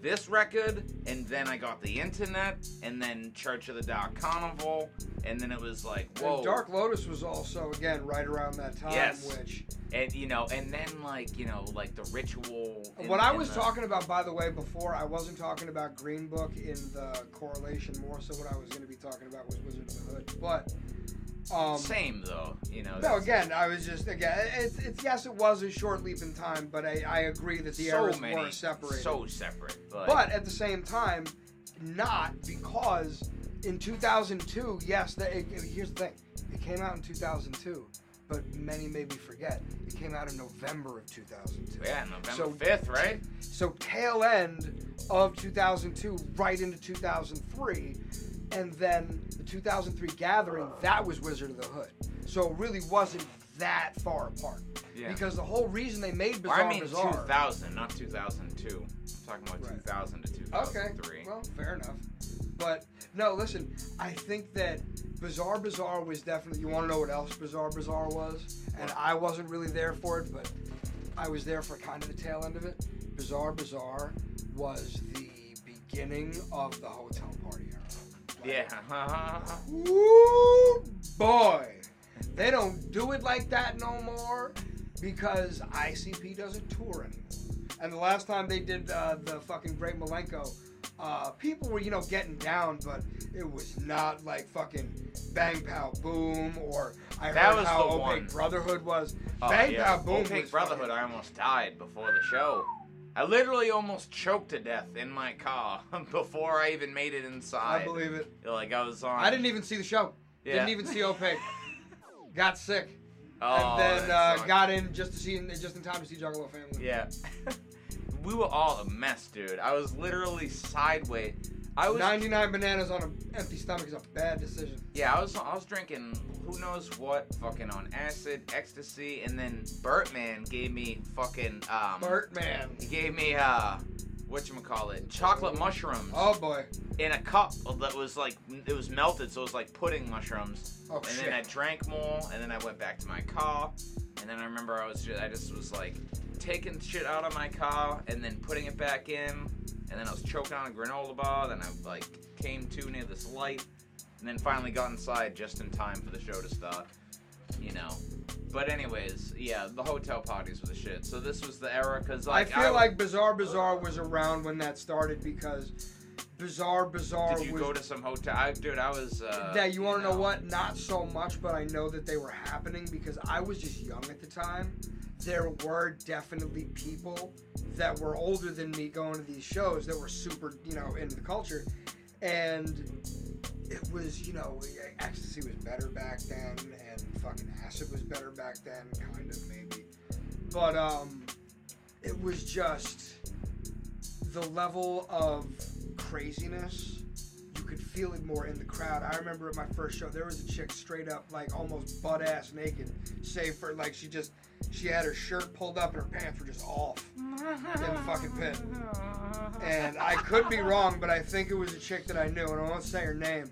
this record, and then I got the internet, and then Church of the Dark Carnival, and then it was like, whoa. And Dark Lotus was also again right around that time, Yes. which and you know, and then like you know, like the ritual. in- what I was the- talking about, by the way, before I wasn't talking about Green Book in the correlation. More so, what I was going to be talking about was Wizard of the Hood. But um, Same though, you know. no, again, I was just again. It's, it's yes, it was a short leap in time, but I, I agree that the so eras many, were separated. so separate. But, but at the same time, not because in 2002, yes, that it, it- here's the thing, it came out in 2002, but many maybe forget it came out in November of 2002. yeah, November So- fifth, right? So tail end of 2002, right into 2003, and then the 2003 gathering, that was Wizard of the Hood. So it really wasn't that far apart. Yeah. Because the whole reason they made Bizarre I mean Bizarre. 2000, not 2002. I'm talking about Right. 2000 to 2003. Okay. 2003. Well, fair enough. But no, listen. I think that Bizaar Bizzar was definitely. You want to know what else Bizaar Bizzar was? And I wasn't really there for it, but I was there for kind of the tail end of it. Bizaar Bizzar was the beginning of the hotel party era. Yeah. Woo boy, they don't do it like that no more because ICP doesn't tour anymore. And the last time they did uh, the fucking Great Milenko, uh, people were you know getting down, but it was not like fucking Bang Pow Boom or I That heard was how the Opaque one. Brotherhood was. Oh, Bang yeah. Pow Boom Opaque was Brotherhood, fucking- I almost died before the show. I literally almost choked to death in my car before I even made it inside. I believe it. Like I was on. I didn't even see the show. Yeah. Didn't even see Opaque. Got sick. Oh, and then uh, got in just to see just in time to see Juggalo Family. Yeah. we were all a mess, dude. I was literally sideways. I was 99 bananas on an empty stomach is a bad decision. yeah, I was I was drinking who knows what fucking on acid, ecstasy, and then Bertman gave me fucking um Burt man. he gave me uh whatchamacallit, chocolate mushrooms Oh boy. in a cup that was like it was melted, so it was like pudding mushrooms. Oh and shit. then I drank more, and then I went back to my car, and then I remember I was just, I just was like taking shit out of my car and then putting it back in, and then I was choking on a granola bar. Then I like came to near this light, and then finally got inside just in time for the show to start. You know. But anyways, yeah, the hotel parties were the shit. So this was the era because like I feel like Bizaar Bizzar was around when that started because Bizaar Bizzar did you was. go to some hotel? I, dude, I was. Uh, yeah, you want to know what? Not so much, but I know that they were happening because I was just young at the time. There were definitely people that were older than me going to these shows that were super, you know, into the culture, and it was, you know, ecstasy was better back then, and fucking acid was better back then, kind of maybe, but um, it was just the level of craziness could feel it more in the crowd. I remember at my first show, there was a chick straight up, like almost butt ass naked, save for like she just she had her shirt pulled up and her pants were just off in the fucking pit. And I could be wrong, but I think it was a chick that I knew, and I won't say her name,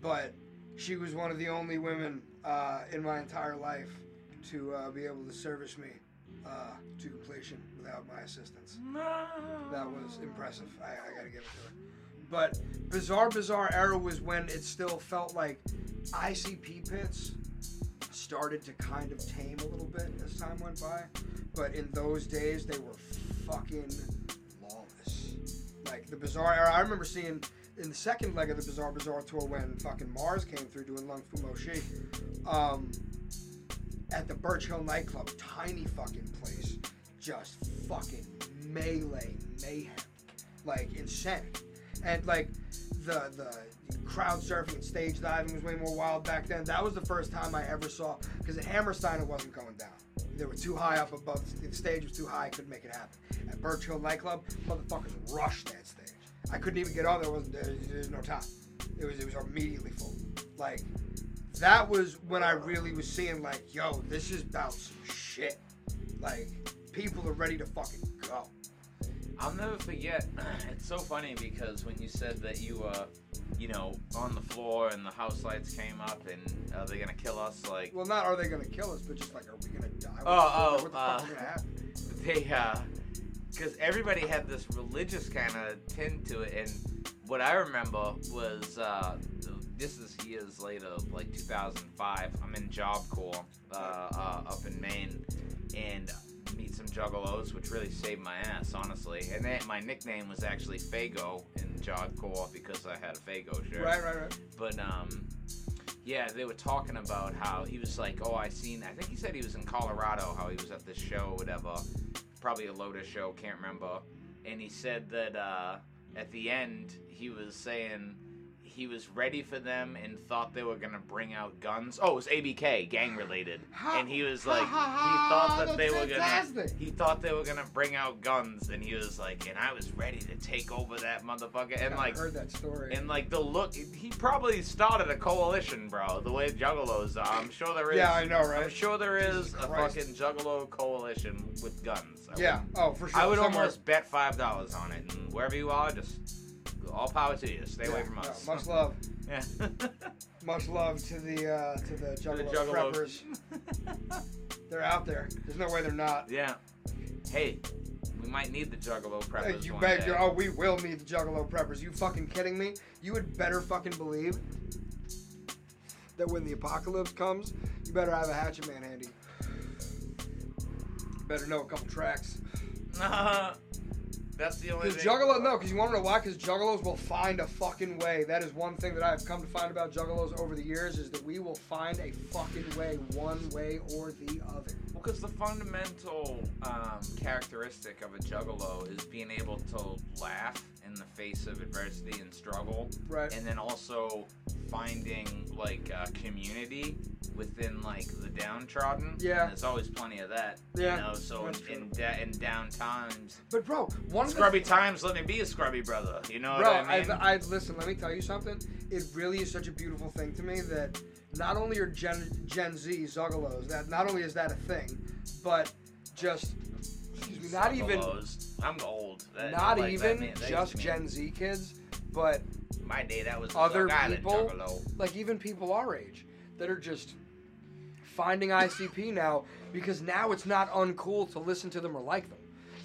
but she was one of the only women uh, in my entire life to uh, be able to service me uh, to completion without my assistance. That was impressive. I, I gotta give it to her. But Bizaar Bizzar era was when it still felt like ICP pits started to kind of tame a little bit as time went by. But in those days, they were fucking lawless. Like the Bizarre era, I remember seeing in the second leg of the Bizaar Bizzar tour when fucking Mars came through doing Lung Fu Mo Shi. Um, at the Birch Hill nightclub, tiny fucking place, just fucking melee mayhem, like insanity, and like the the crowd surfing and stage diving was way more wild back then. That was the first time I ever saw because at Hammerstein it wasn't going down. They were too high up above. The stage was too high. Couldn't make it happen. At Birch Hill nightclub, motherfuckers rushed that stage. I couldn't even get on. There wasn't. There, there's no time. It was. It was immediately full. Like that was when I really was seeing like, yo, this is about some shit. Like, people are ready to fucking go. I'll never forget. It's so funny because when you said that you were, you know, on the floor and the house lights came up and are they gonna kill us? Like Well, not are they gonna kill us, but just like, are we gonna die? What Oh, the- what the oh, uh, fuck is gonna happen? they, uh, because everybody had this religious kind of tint to it, and what I remember was, uh, this is years later, like 2005. I'm in Job Corps uh, uh, up in Maine, and meet some juggalos, which really saved my ass, honestly. And then my nickname was actually Faygo in Job Corps because I had a Faygo shirt. Right, right, right. But um, yeah, they were talking about how he was like, oh, I seen. I think he said he was in Colorado, how he was at this show, whatever, probably a Lotus show, can't remember. And he said that uh, at the end he was saying he was ready for them and thought they were gonna bring out guns. Oh, it was ABK, gang related, and he was ha, like, ha, he thought that they were gonna. He thought they were gonna bring out guns, and he was like, and I was ready to take over that motherfucker, and I like heard that story. and like the look, he probably started a coalition, bro. The way Juggalos are, I'm sure there is. yeah, I know, right? I'm sure there is a fucking Juggalo coalition with guns. I yeah. would, Oh, for sure. I would Somewhere. almost bet five dollars on it. And wherever you are, just all power to you. Stay away from us. much love. yeah. Much love to the uh, to the To Juggalo the Juggalo. preppers. They're out there. There's no way they're not. yeah. Hey, we might need the Juggalo preppers you bet. day. you oh, we will need the Juggalo preppers. You fucking kidding me? You would better fucking believe that when the apocalypse comes, you better have a hatchet man handy. You better know a couple tracks. That's the only Because thing. Juggalo, no, because you want to know why? Because Juggalos will find a fucking way. That is one thing that I've come to find about Juggalos over the years is that we will find a fucking way, one way or the other. Well, because the fundamental um, characteristic of a juggalo is being able to laugh in the face of adversity and struggle, Right. and then also finding like a community within like the downtrodden. Yeah. And there's always plenty of that. Yeah, You know, so in in, da- in down times, But bro, one of the scrubby times, let me be a scrubby brother. You know Bro, what I mean? I, I listen. Let me tell you something. It really is such a beautiful thing to me that not only are Gen Gen Z Zuggalos that not only is that a thing, but just me, not even. I'm old. That- not like, even just Gen Z kids, but My day, that was other people, like even people our age, that are just finding ICP now because now it's not uncool to listen to them or like them.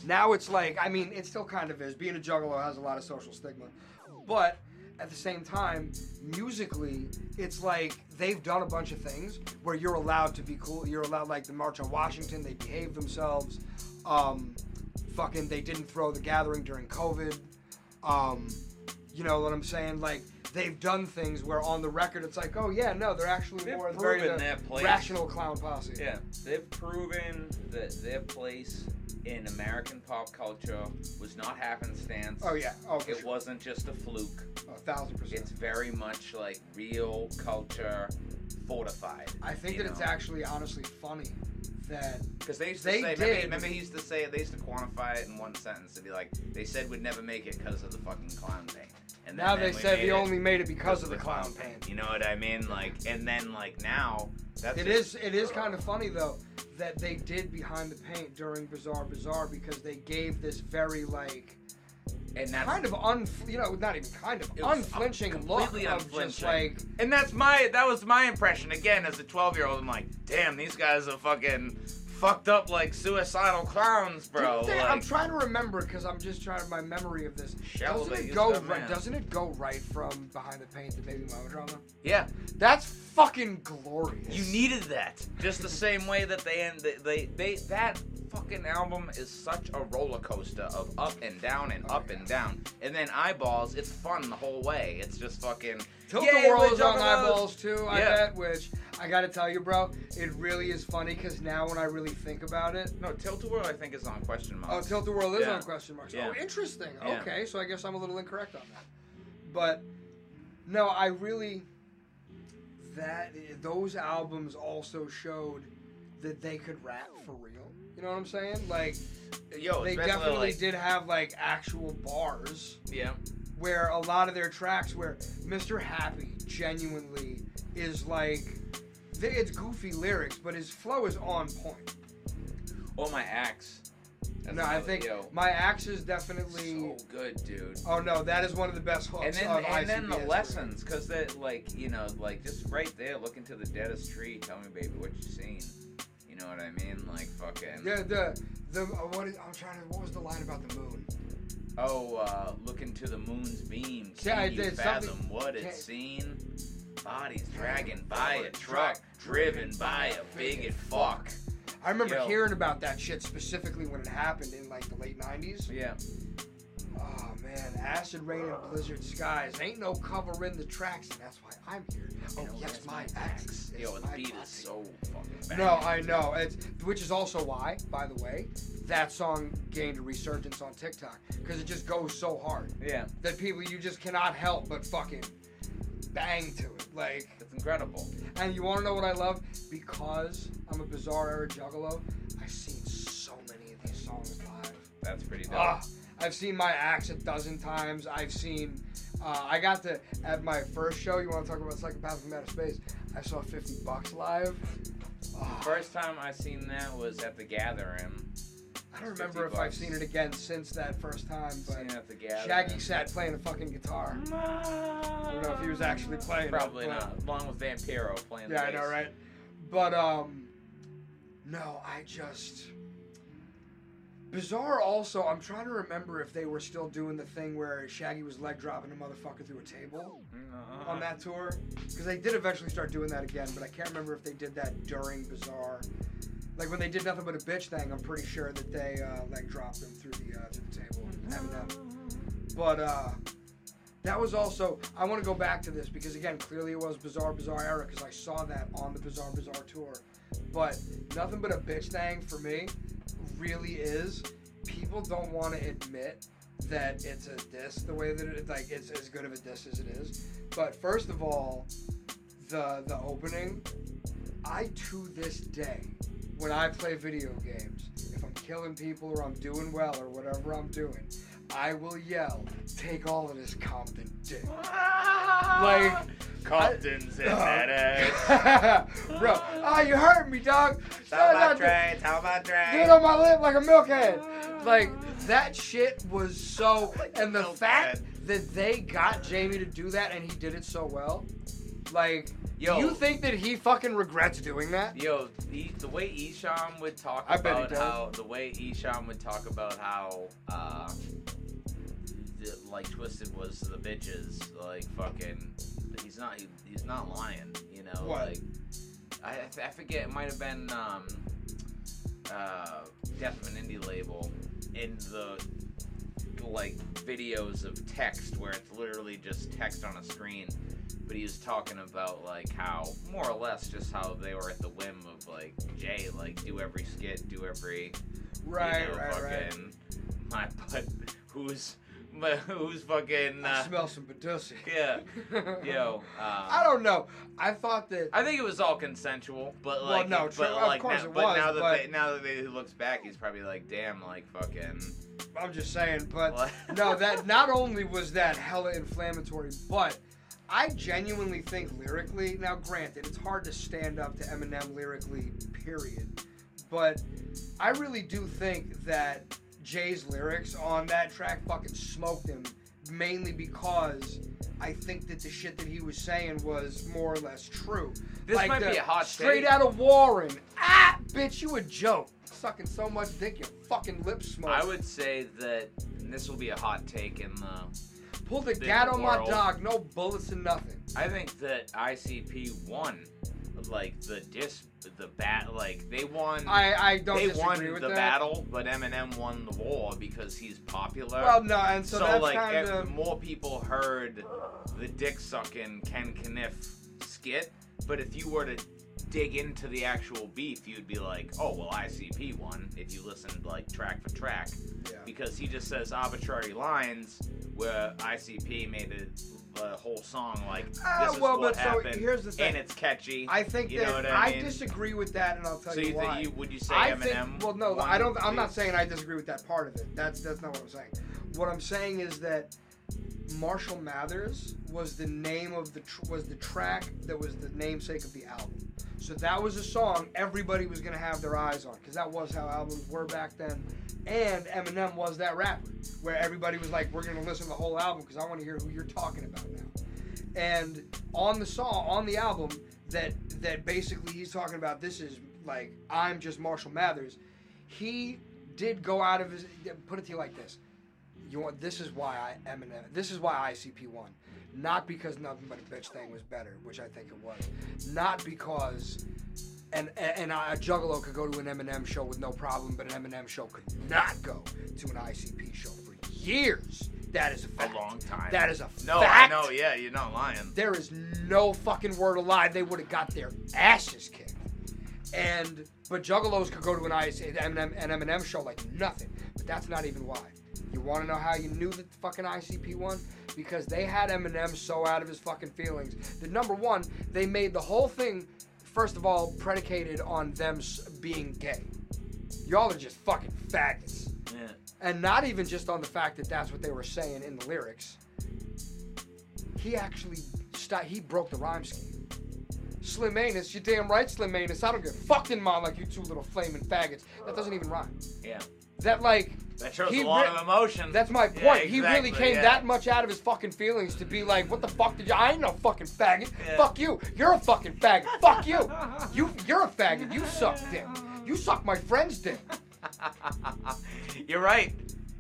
Now it's like, I mean, it still kind of is. Being a juggalo has a lot of social stigma, but at the same time, musically, it's like they've done a bunch of things where you're allowed to be cool. You're allowed, like the March on Washington, they behave themselves. Um, fucking, they didn't throw the gathering during COVID. Um, you know what I'm saying? Like they've done things where on the record it's like, oh yeah, no, they're actually They've more proven the uh, their place. rational clown posse. Yeah, they've proven that their place in American pop culture was not happenstance. Oh yeah. Oh, It sure. wasn't just a fluke. a thousand percent. It's very much like real culture fortified. I think that it's actually honestly funny that Because they used to They say, remember, did. remember he used to say, they used to quantify it in one sentence to be like, they said we'd never make it because of the fucking clown paint. And then- now they said we only made it because of the clown paint. You know what I mean? Like, and then like now, that's It just- is. It is kind of funny though that they did behind the paint during Bizaar Bizzar because they gave this very like and that's kind of un you know not even kind of unflinching look completely of just unflinching. like And that's my that was my impression again as a 12 year old. I'm like, damn, these guys are fucking fucked up like suicidal clowns, bro. They- I'm trying to remember because I'm just trying to my memory of this. Doesn't it go right? man. Doesn't it go right from behind the paint to baby mama drama? yeah, That's fucking glorious. you needed that. Just the same way that they end. They, they they that fucking album is such a roller coaster of up and down and up and down. And then eyeballs, it's fun the whole way. It's just fucking. Tilt the World is on eyeballs too. I Yeah. bet. Which I gotta tell you, bro, it really is funny because now when I really think about it, No, Tilt a World I think is on question mark. oh, Tilt the World is Yeah. on question marks. Yeah. Oh, interesting. Yeah. Okay, so I guess I'm a little incorrect on that. But no, I really that those albums also showed that they could rap for real. You know what I'm saying? Like Yo, they definitely like, did have like actual bars Yeah. where a lot of their tracks where Mr. Happy genuinely is like it's goofy lyrics, but his flow is on point. Or my axe. That's no, I think yo, my axe is definitely. so good, dude. Oh no, that is one of the best hooks. And then, and then the lessons, cause that, like, you know, like just right there, look into the deadest tree. Tell me, baby, what you seen. Know what I mean? Like, fucking. Yeah, the the uh, what is, I'm trying to. What was the line about the moon? Oh, uh, look into the moon's beam. Can Yeah, you fathom what it's seen? Bodies dragging by a truck, driven by a bigot fuck. I remember Yo. hearing about that shit specifically when it happened in like the late '90s. Yeah. Oh man, acid rain and blizzard skies. Ain't no cover in the tracks, and that's why I'm here. Oh yes, my ex. Yo, the beat is so fucking bad. No, I know. It's which is also why, by the way, that song gained a resurgence on TikTok because it just goes so hard Yeah, that people you just cannot help but fucking bang to it. Like, it's incredible. and you want to know what I love? Because I'm a bizarre era juggalo. I've seen so many of these songs live. That's pretty dope. Ah, I've seen my axe a dozen times. I've seen. Uh, I got to at my first show. You want to talk about Psychopath from Outer Space? I saw 50 Bucks live. Ah, First time I seen that was at the Gathering. I don't remember 50 if I've seen it again since that first time, but Seen it at the Gathering. Shaggy sat playing a fucking guitar. I don't know if he was actually playing. Probably but- not. Along with Vampiro playing the Yeah, I know, right? But um, no, I just bizarre. Also, I'm trying to remember if they were still doing the thing where Shaggy was leg dropping a motherfucker through a table Uh-huh. on that tour, because they did eventually start doing that again. But I can't remember if they did that during Bizarre. Like when they did nothing but a bitch thing, I'm pretty sure that they uh, leg dropped him through the uh, through the table. Eminem. But uh, that was also. I want to go back to this because again, clearly it was Bizaar Bizzar era because I saw that on the Bizaar Bizzar tour. But nothing but a bitch thing for me really is people don't want to admit that it's a diss the way that it like it's as good of a diss as it is. But first of all, the the opening, I to this day, when I play video games, if I'm killing people or I'm doing well or whatever I'm doing, I will yell, "Take all of this Compton dick." Like Compton's in Oh. that ass. Bro, ah, you hurt me, dog. Tell my Dre, tell my Get on my lip like a milkhead. Like that shit was so, and the fact that they got Jamie to do that and he did it so well. Like, Yo. you think that he fucking regrets doing that? Yo, the, the way Esham would talk I bet he about does. how the way Esham would talk about how uh the, like Twiztid was to the bitches like fucking he's not he, he's not lying you know What? like I, I forget it might have been um uh Death of an Indie label in the like videos of text where it's literally just text on a screen but he was talking about like how more or less just how they were at the whim of like Jay like do every skit do every Right, you know, right, right. my butt who's who's fucking I uh, smell some Badussy. yeah yo uh, I don't know. I thought that. I think it was all consensual, but Well, like, no, but true, of like, course now, it but was, now that but- they, now that he looks back, he's probably like, damn, like fucking. I'm just saying, but What? no, that not only was that hella inflammatory, but I genuinely think lyrically. Now, granted, it's hard to stand up to Eminem lyrically, period. But I really do think that Jay's lyrics on that track fucking smoked him, mainly because I think that the shit that he was saying was more or less true. This Like might the be a hot straight take. out of Warren. Ah, bitch, you a joke. Sucking so much dick, your fucking lips smoke. I would say that this will be a hot take in the. Pull the gat on my dog. No bullets and nothing. I think that ICP won, like the dis, the bat, like they won. I, I don't they won the that. battle, but Eminem won the war because he's popular. Well, no, and so, so, that's like kind of more people heard the dick sucking Ken Kaniff skit, but if you were to dig into the actual beef, you'd be like, oh well, ICP won if you listened like track for track, yeah. because he just says arbitrary lines where ICP made a, a whole song like this Ah, is well, what but so happened, here's the thing. and it's catchy. I think you that what I, I mean? disagree with that, and I'll tell so you you why. think you would you say I Eminem? think. Well, no, I don't. I'm not saying I disagree with that part of it. That's that's not what I'm saying. What I'm saying is that Marshall Mathers was the name of the tr- was the track that was the namesake of the album. So that was a song everybody was gonna have their eyes on because that was how albums were back then. And Eminem was that rapper where everybody was like, "We're gonna listen to the whole album because I want to hear who you're talking about now." And on the song, on the album, that that basically he's talking about this is like I'm just Marshall Mathers. He did go out of his. Put it to you like this: you want this is why I Eminem. This is why ICP won, not because nothing but a bitch thing was better, which I think it was, not because. And, and a Juggalo could go to an Eminem show with no problem, but an Eminem show could not go to an ICP show for years. That is a a long time. That is a no, fact. No, I know. Yeah, you're not lying. There is no fucking word of lie. They would have got their asses kicked. And but Juggalos could go to an IC, Eminem, an Eminem show like nothing. But that's not even why. You want to know how you knew that the fucking ICP won? Because they had Eminem so out of his fucking feelings The number one, they made the whole thing, first of all, predicated on them being gay. Y'all are just fucking faggots. Yeah. And not even just on the fact that that's what they were saying in the lyrics. He actually st- he broke the rhyme scheme. Slim Anus, you're damn right, Slim Anus. I don't get fucked in mine like you two little flaming faggots. That doesn't even rhyme. Yeah. That like That shows He a lot re- of emotion. that's my Yeah, point. he really came yeah. that much out of his fucking feelings to be like, what the fuck did you? I ain't no fucking faggot. Yeah. Fuck you. You're a fucking faggot. fuck you. You you're a faggot. You suck dick. You suck my friend's dick. You're right.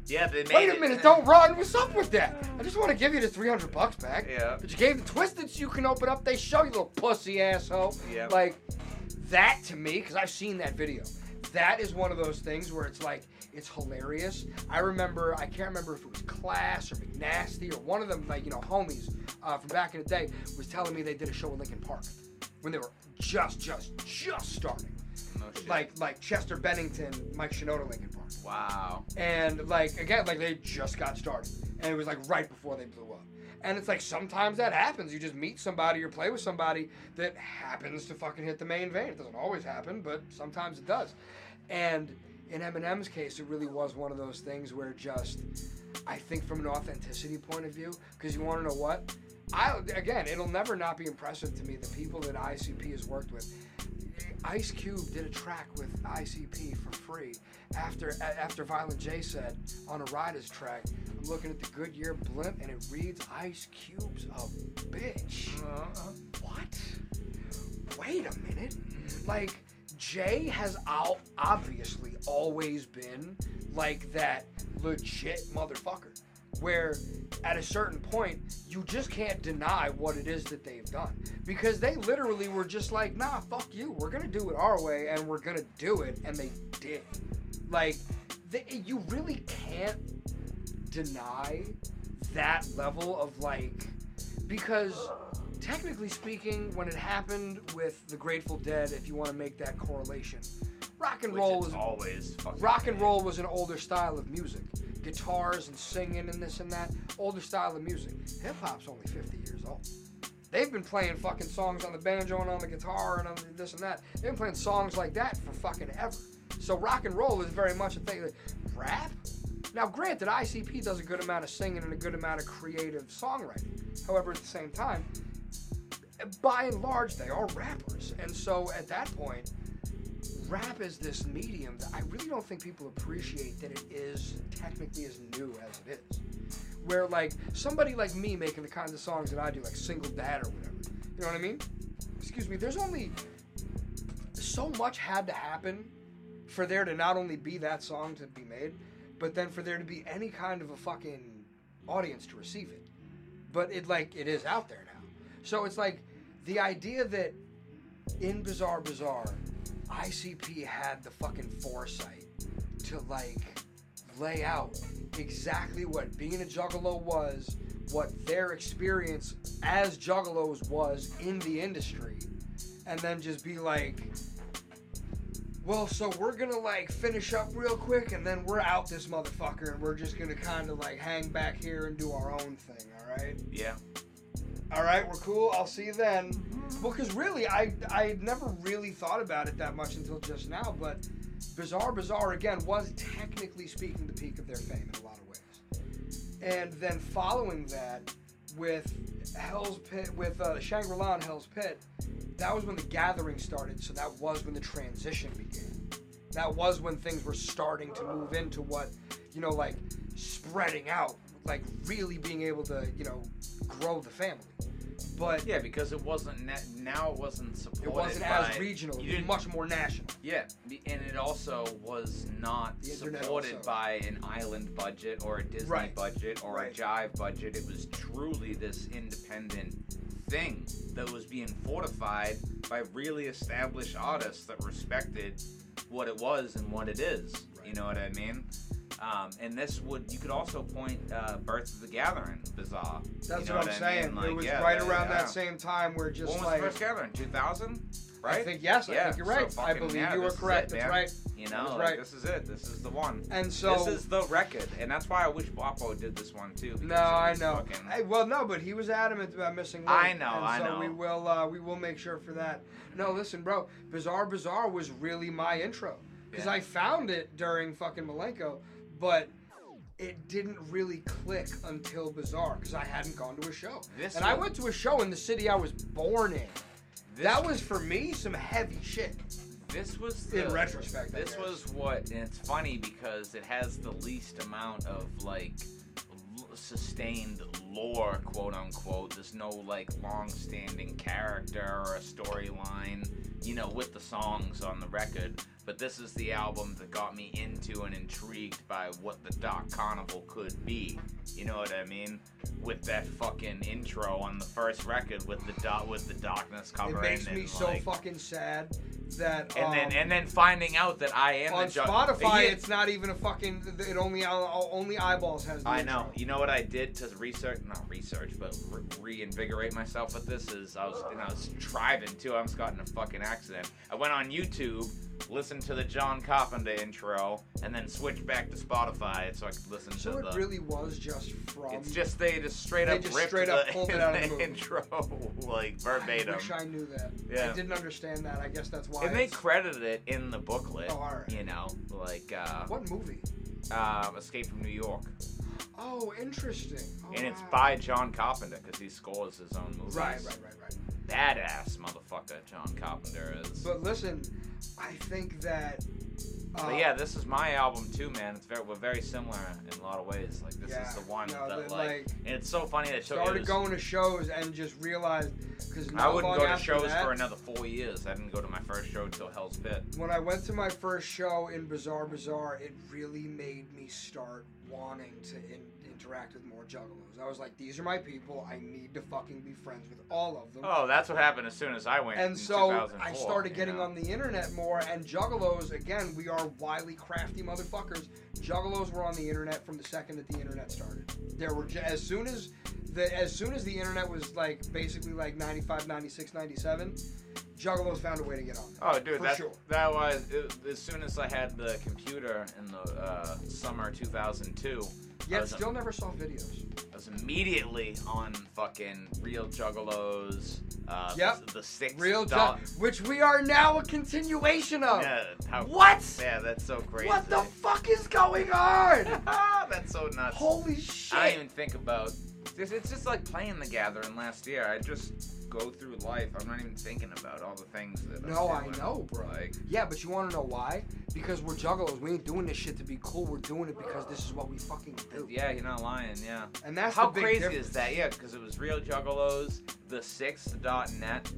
Yeah, they made Wait a it- minute, don't run. What's up with that? I just want to give you the 300 bucks back. Yeah. But you gave the Twiztid so you can open up they show, you little pussy asshole. Yeah. Like, that to me, because I've seen that video, that is one of those things where it's like, it's hilarious. I remember, I can't remember if it was Class or McNasty or one of them, like, you know, homies uh, from back in the day, was telling me they did a show in Linkin Park when they were just, just, just starting. Shit. like like Chester Bennington, Mike Shinoda, Linkin Park, wow. and like again, like they just got started, and it was like right before they blew up. And it's like sometimes that happens. You just meet somebody or play with somebody that happens to fucking hit the main vein. It doesn't always happen, but sometimes it does. And in Eminem's case, it really was one of those things where just, I think from an authenticity point of view, because you want to know what? I again, it'll never not be impressive to me the people that ICP has worked with. Ice Cube did a track with ICP for free after after Violent J said on a Riders track. I'm looking at the Goodyear blimp and it reads Ice Cube's a bitch. Uh-huh. What? Wait a minute. Like Jay has al- obviously always been like that legit motherfucker. Where at a certain point you just can't deny what it is that they've done because they literally were just like, nah, fuck you. We're gonna do it our way and we're gonna do it, and they did. Like, they, you really can't deny that level of like because technically speaking when it happened with the grateful dead if you want to make that correlation rock and Which roll is was always rock and bad. roll was an older style of music. Guitars and singing and this and that older style of music. Hip-hop's only 50 years old. They've been playing fucking songs on the banjo and on the guitar and on this and that. They've been playing songs like that for fucking ever. So rock and roll is very much a thing that rap? Now, granted, ICP does a good amount of singing and a good amount of creative songwriting. However, at the same time, by and large, they are rappers. And so at that point, rap is this medium that I really don't think people appreciate that it is technically as new as it is. Where, like, somebody like me making the kinds of songs that I do, like Single Dad or whatever, you know what I mean? Excuse me, there's only so much had to happen for there to not only be that song to be made, but then for there to be any kind of a fucking audience to receive it. But it like it is out there now. So it's like the idea that in Bizaar Bizzar, ICP had the fucking foresight to like lay out exactly what being a juggalo was, what their experience as juggalos was in the industry, and then just be like, well, so we're gonna like finish up real quick and then we're out this motherfucker and we're just gonna kind of like hang back here and do our own thing, alright? Yeah. Alright, we're cool, I'll see you then. Well, because really, I, I never really thought about it that much until just now, but Bizaar Bizzar, again, was technically speaking the peak of their fame in a lot of ways. And then following that, with Hell's Pit, with uh, Shangri La and Hell's Pit, that was when the gathering started, so that was when the transition began. That was when things were starting to move into what, you know, like spreading out, like really being able to, you know, grow the family. But Yeah, because it wasn't na- now it wasn't supported. it wasn't by, as regional, You it was much more national. yeah, and it also was not supported also. by an island budget or a Disney Right. budget or Right. a Jive budget. It was truly this independent thing that was being fortified by really established artists that respected what it was and what it is. You know what I mean? Um, and this would you could also point uh, Birth of the Gathering bizarre. That's You know what I'm I saying. mean? Like, it was yeah, right around yeah. that same time where just when was like the first gathering? 2000, right? I think yes, I Yeah, think you're so right. I believe yeah, you were correct. it, That's right. You know, like, right. this is it. This is the one. And so this is the record, and that's why I wish Bopo did this one too. No, I know. fucking- Hey, well, no, but he was adamant about missing. I Link, know, and I so know. We will, uh, we will make sure for that. No, listen, bro. Bizarre, bizarre was really my intro because. I found it during fucking Milenko, but it didn't really click until Bizarre because I hadn't gone to a show. This and I went to a show in the city I was born in. This, that was for me some heavy shit. this was the, in retrospect, This was what, and it's funny because it has the least amount of like l- sustained lore, quote unquote. There's no like long-standing character or a storyline, you know, with the songs on the record. But this is the album that got me into and intrigued by what the Dark Carnival could be. You know what I mean? With that fucking intro on the first record with the dot with the darkness cover. It makes and me so like, fucking sad that and then um, and then finding out that I am on the ju- Spotify, Yeah, it's not even a fucking. It only uh, only eyeballs has. The I know. You know what I did to research, not research, but re- reinvigorate myself with this is I was, and I was driving too. I almost got in a fucking accident. I went on YouTube, listened to the John Carpenter intro, and then switched back to Spotify so I could listen So to it the. really was just from. it's just they just straight They up just ripped straight the, up pulled it out of the movie. intro like verbatim. I wish I knew that. Yeah. I didn't understand that. I guess that's why. and they credited it in the booklet. Oh, alright. You know, like uh, What movie? uh, Escape from New York, Oh, interesting. Oh, and it's by John Carpenter because he scores his own movies. Right, right, right, right. badass motherfucker John Carpenter is. But listen, I think that. Uh, But yeah, this is my album too, man. It's very we're very similar in a lot of ways. Like this Yeah, is the one no, that like, like, and it's so funny that started was, going to shows and just realized because I wouldn't go to shows for another four years. I didn't go to my first show till Hell's Pit. When I went to my first show in Bizaar Bizzar, it really made me start wanting to in, interact with more juggalos. I was like, these are my people. I need to fucking be friends with all of them. Oh, that's what happened as soon as I went. and so I started getting know? on the internet more, and juggalos again. We are wily, crafty motherfuckers. Juggalos were on the internet from the second that the internet started. There were as soon as the as soon as the internet was like basically like 95, 96, 97, juggalos found a way to get on. Oh, dude, For that sure. that was it, as soon as I had the computer in the uh, summer 2002. Yet was, still never saw videos. I was immediately on fucking Real Juggalos. Uh, Yep. The, the six. Real doll- jug, which we are now a continuation of. Yeah. How, What? Yeah, that's so crazy. What the fuck is going on? that's so nuts. Holy shit! I don't even think about. It's, it's just like playing the Gathering last year. I just go through life. I'm not even thinking about all the things that. I'm No, I know, bro. Like, Yeah, but you want to know why? Because we're juggalos. We ain't doing this shit to be cool. We're doing it because this is what we fucking do. yeah, you're not lying. Yeah. And that's How crazy difference. is that? Yeah, because it was Real Juggalos, the Sixth.net,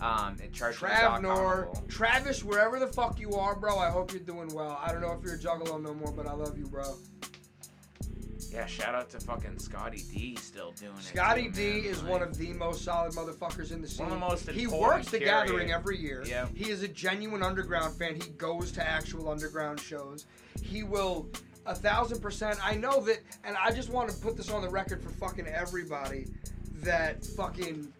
um, and Church of the Trav Dark Nor, Carnival. Travis, wherever the fuck you are, bro, I hope you're doing well. I don't know if you're a juggalo no more, but I love you, bro. Yeah, shout out to fucking Scotty D still doing it. Scotty D man. is Like, one of the most solid motherfuckers in the scene. One of the most he works the period. gathering every year. Yeah. He is a genuine underground fan. He goes to actual underground shows. He will a thousand percent. I know that, and I just want to put this on the record for fucking everybody that fucking.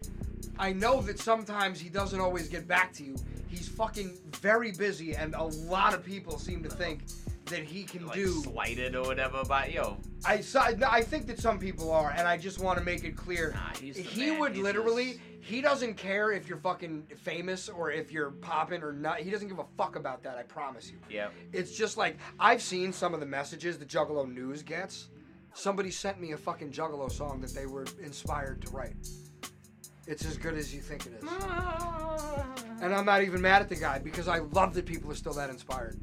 I know that sometimes he doesn't always get back to you. He's fucking very busy, and a lot of people seem to think that he can like do. slighted or whatever, but yo, I saw- I think that some people are, and I just want to make it clear. Nah, he's the he man. would He's literally. just- He doesn't care if you're fucking famous or if you're popping or not. He doesn't give a fuck about that. I promise you. yeah. It's just like I've seen some of the messages the Juggalo News gets. Somebody sent me a fucking Juggalo song that they were inspired to write. It's as good as you think it is. Ah. And I'm not even mad at the guy because I love that people are still that inspired.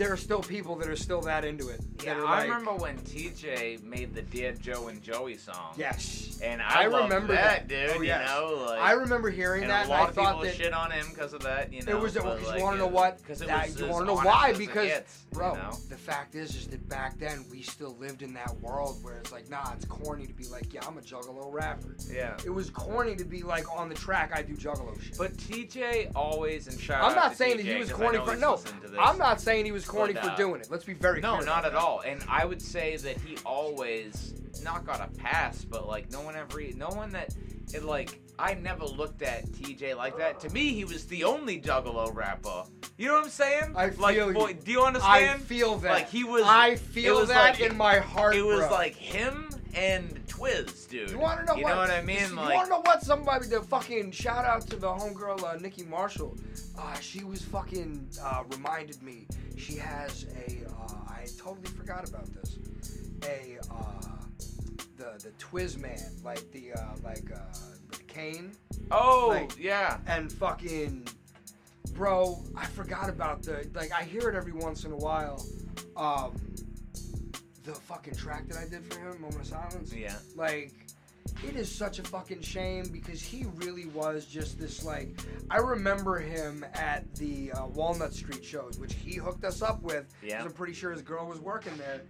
There are still people that are still that into it. Yeah, I like, remember when TJ made the Dear Joe and Joey song. Yes. And I, I remember that, that. dude. Oh, you yes. know, like I remember hearing and that, a and lot I of thought people that shit on him because of that. You know, it was. Because like, you want to know what? 'cause it That- was you want to know why? Because, gets, you bro, know? the fact is, is that back then we still lived in that world where it's like, nah, it's corny to be like, yeah, I'm a Juggalo rapper. yeah. It was corny to be like on the track, I do Juggalo shit. But TJ always and shout I'm out not to saying TJ, that he was I corny for no. I'm not saying he was corny But, for doing it. Let's be very No, not at that. all. And I would say that he always not got a pass, but like no one ever, no one that it like I never looked at TJ like that. To me, he was the only Juggalo rapper. You know what I'm saying? I like, feel boy, do you understand? I feel that. Like he was. I feel was that like- in my heart. It was bro. like him and Twiz, dude. You want to know you what? know what I mean? You like, want to know what? Somebody, the fucking shout out to the homegirl uh, Nikki Marshall. Uh, she was fucking uh, reminded me. She has a. Uh, I totally forgot about this. A uh, the the Twiz man, like the uh, like uh, with Kane oh like- yeah. and fucking. Bro, I forgot about the like. I hear it every once in a while. Um, the fucking track that I did for him, Moment of Silence. Yeah. Like, it is such a fucking shame because he really was just this like. I remember him at the uh, Walnut Street shows, which he hooked us up with. Yeah. I'm pretty sure his girl was working there,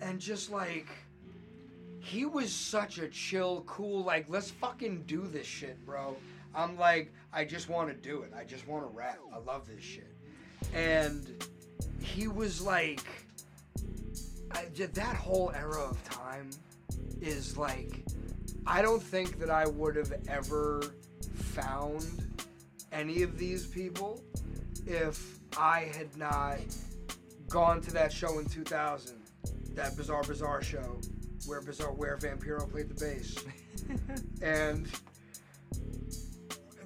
and just like. He was such a chill, cool, like, let's fucking do this shit, bro. I'm like, I just want to do it. I just want to rap. I love this shit. And he was like, I, that whole era of time is like, I don't think that I would have ever found any of these people if I had not gone to that show in 2000, that Bizaar Bizzar show where Bizarre where Vampiro played the bass, and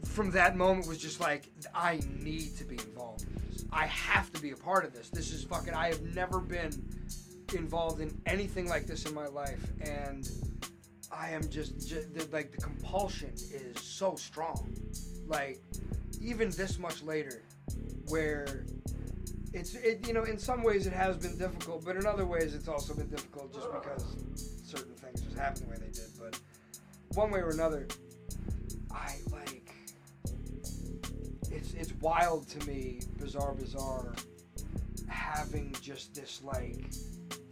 from that moment was just like I need to be involved in this. I have to be a part of this. This is fucking. I have never been involved in anything like this in my life, and I am just, just like the compulsion is so strong. Like even this much later, where it's it you know in some ways it has been difficult, but in other ways it's also been difficult just because certain things just happen the way they did. But one way or another, I like it's it's wild to me, bizarre, bizarre, having just this like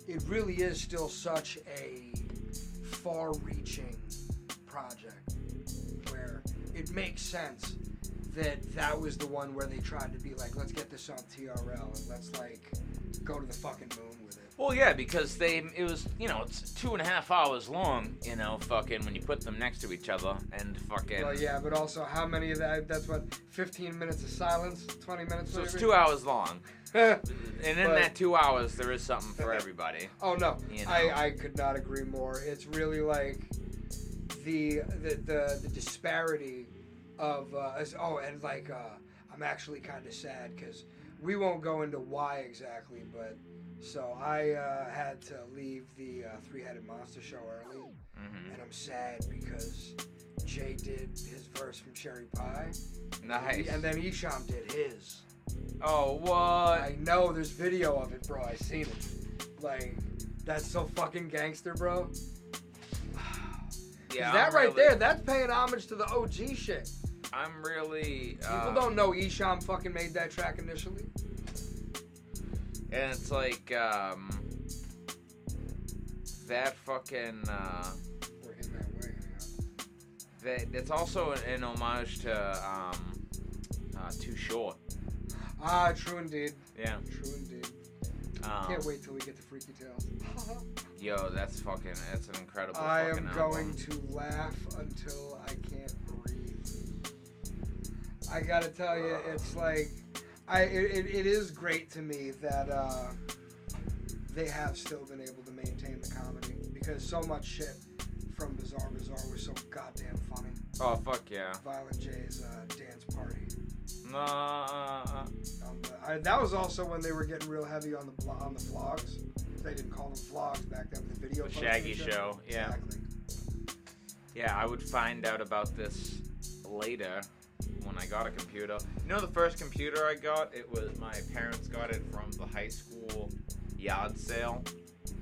it really is still such a far-reaching project where it makes sense that that was the one where they tried to be like, let's get this on TRL and let's like go to the fucking moon. Well, yeah, because they it was you know it's two and a half hours long. You know, fucking when you put them next to each other and fucking. Well, yeah, but also how many of that? That's what 15 minutes of silence, 20 minutes. So it's two hours long, and in But- that two hours there is something for everybody. Oh no, You know. I, I could not agree more. It's really like the the the, the disparity of uh, as- oh and like uh, I'm actually kind of sad because we won't go into why exactly, but so I uh, had to leave the uh, three headed monster show early, hmm and I'm sad because Jay did his verse from Cherry Pie, Nice. and then Esham did his. oh what? I know there's video of it, bro. I seen it. Like that's so fucking gangster, bro. yeah, that I'm right really- there, that's paying homage to the OG shit. I'm really. People Uh, don't know Esham fucking made that track initially. And it's like um, that fucking. Uh, We're in that way. that it's also an, an homage to um, uh, Too Short. Ah, true indeed. Yeah. True indeed. Um, Can't wait till we get to Freaky Tales. Yo, that's fucking. That's an incredible. I fucking am album. going to laugh until I can't breathe. I gotta tell you, it's like, I it, it, is great to me that uh, they have still been able to maintain the comedy because so much shit from Bizaar Bizzar was so goddamn funny. Oh fuck yeah. Violent J's uh, dance party. No. Uh, uh, Um, I, that was also when they were getting real heavy on the on the vlogs. They didn't call them vlogs back then. The video. The Shaggy shit. Show, yeah. Exactly. yeah, I would find out about this later when I got a computer. You know, the first computer I got, it was my parents got it from the high school yard sale,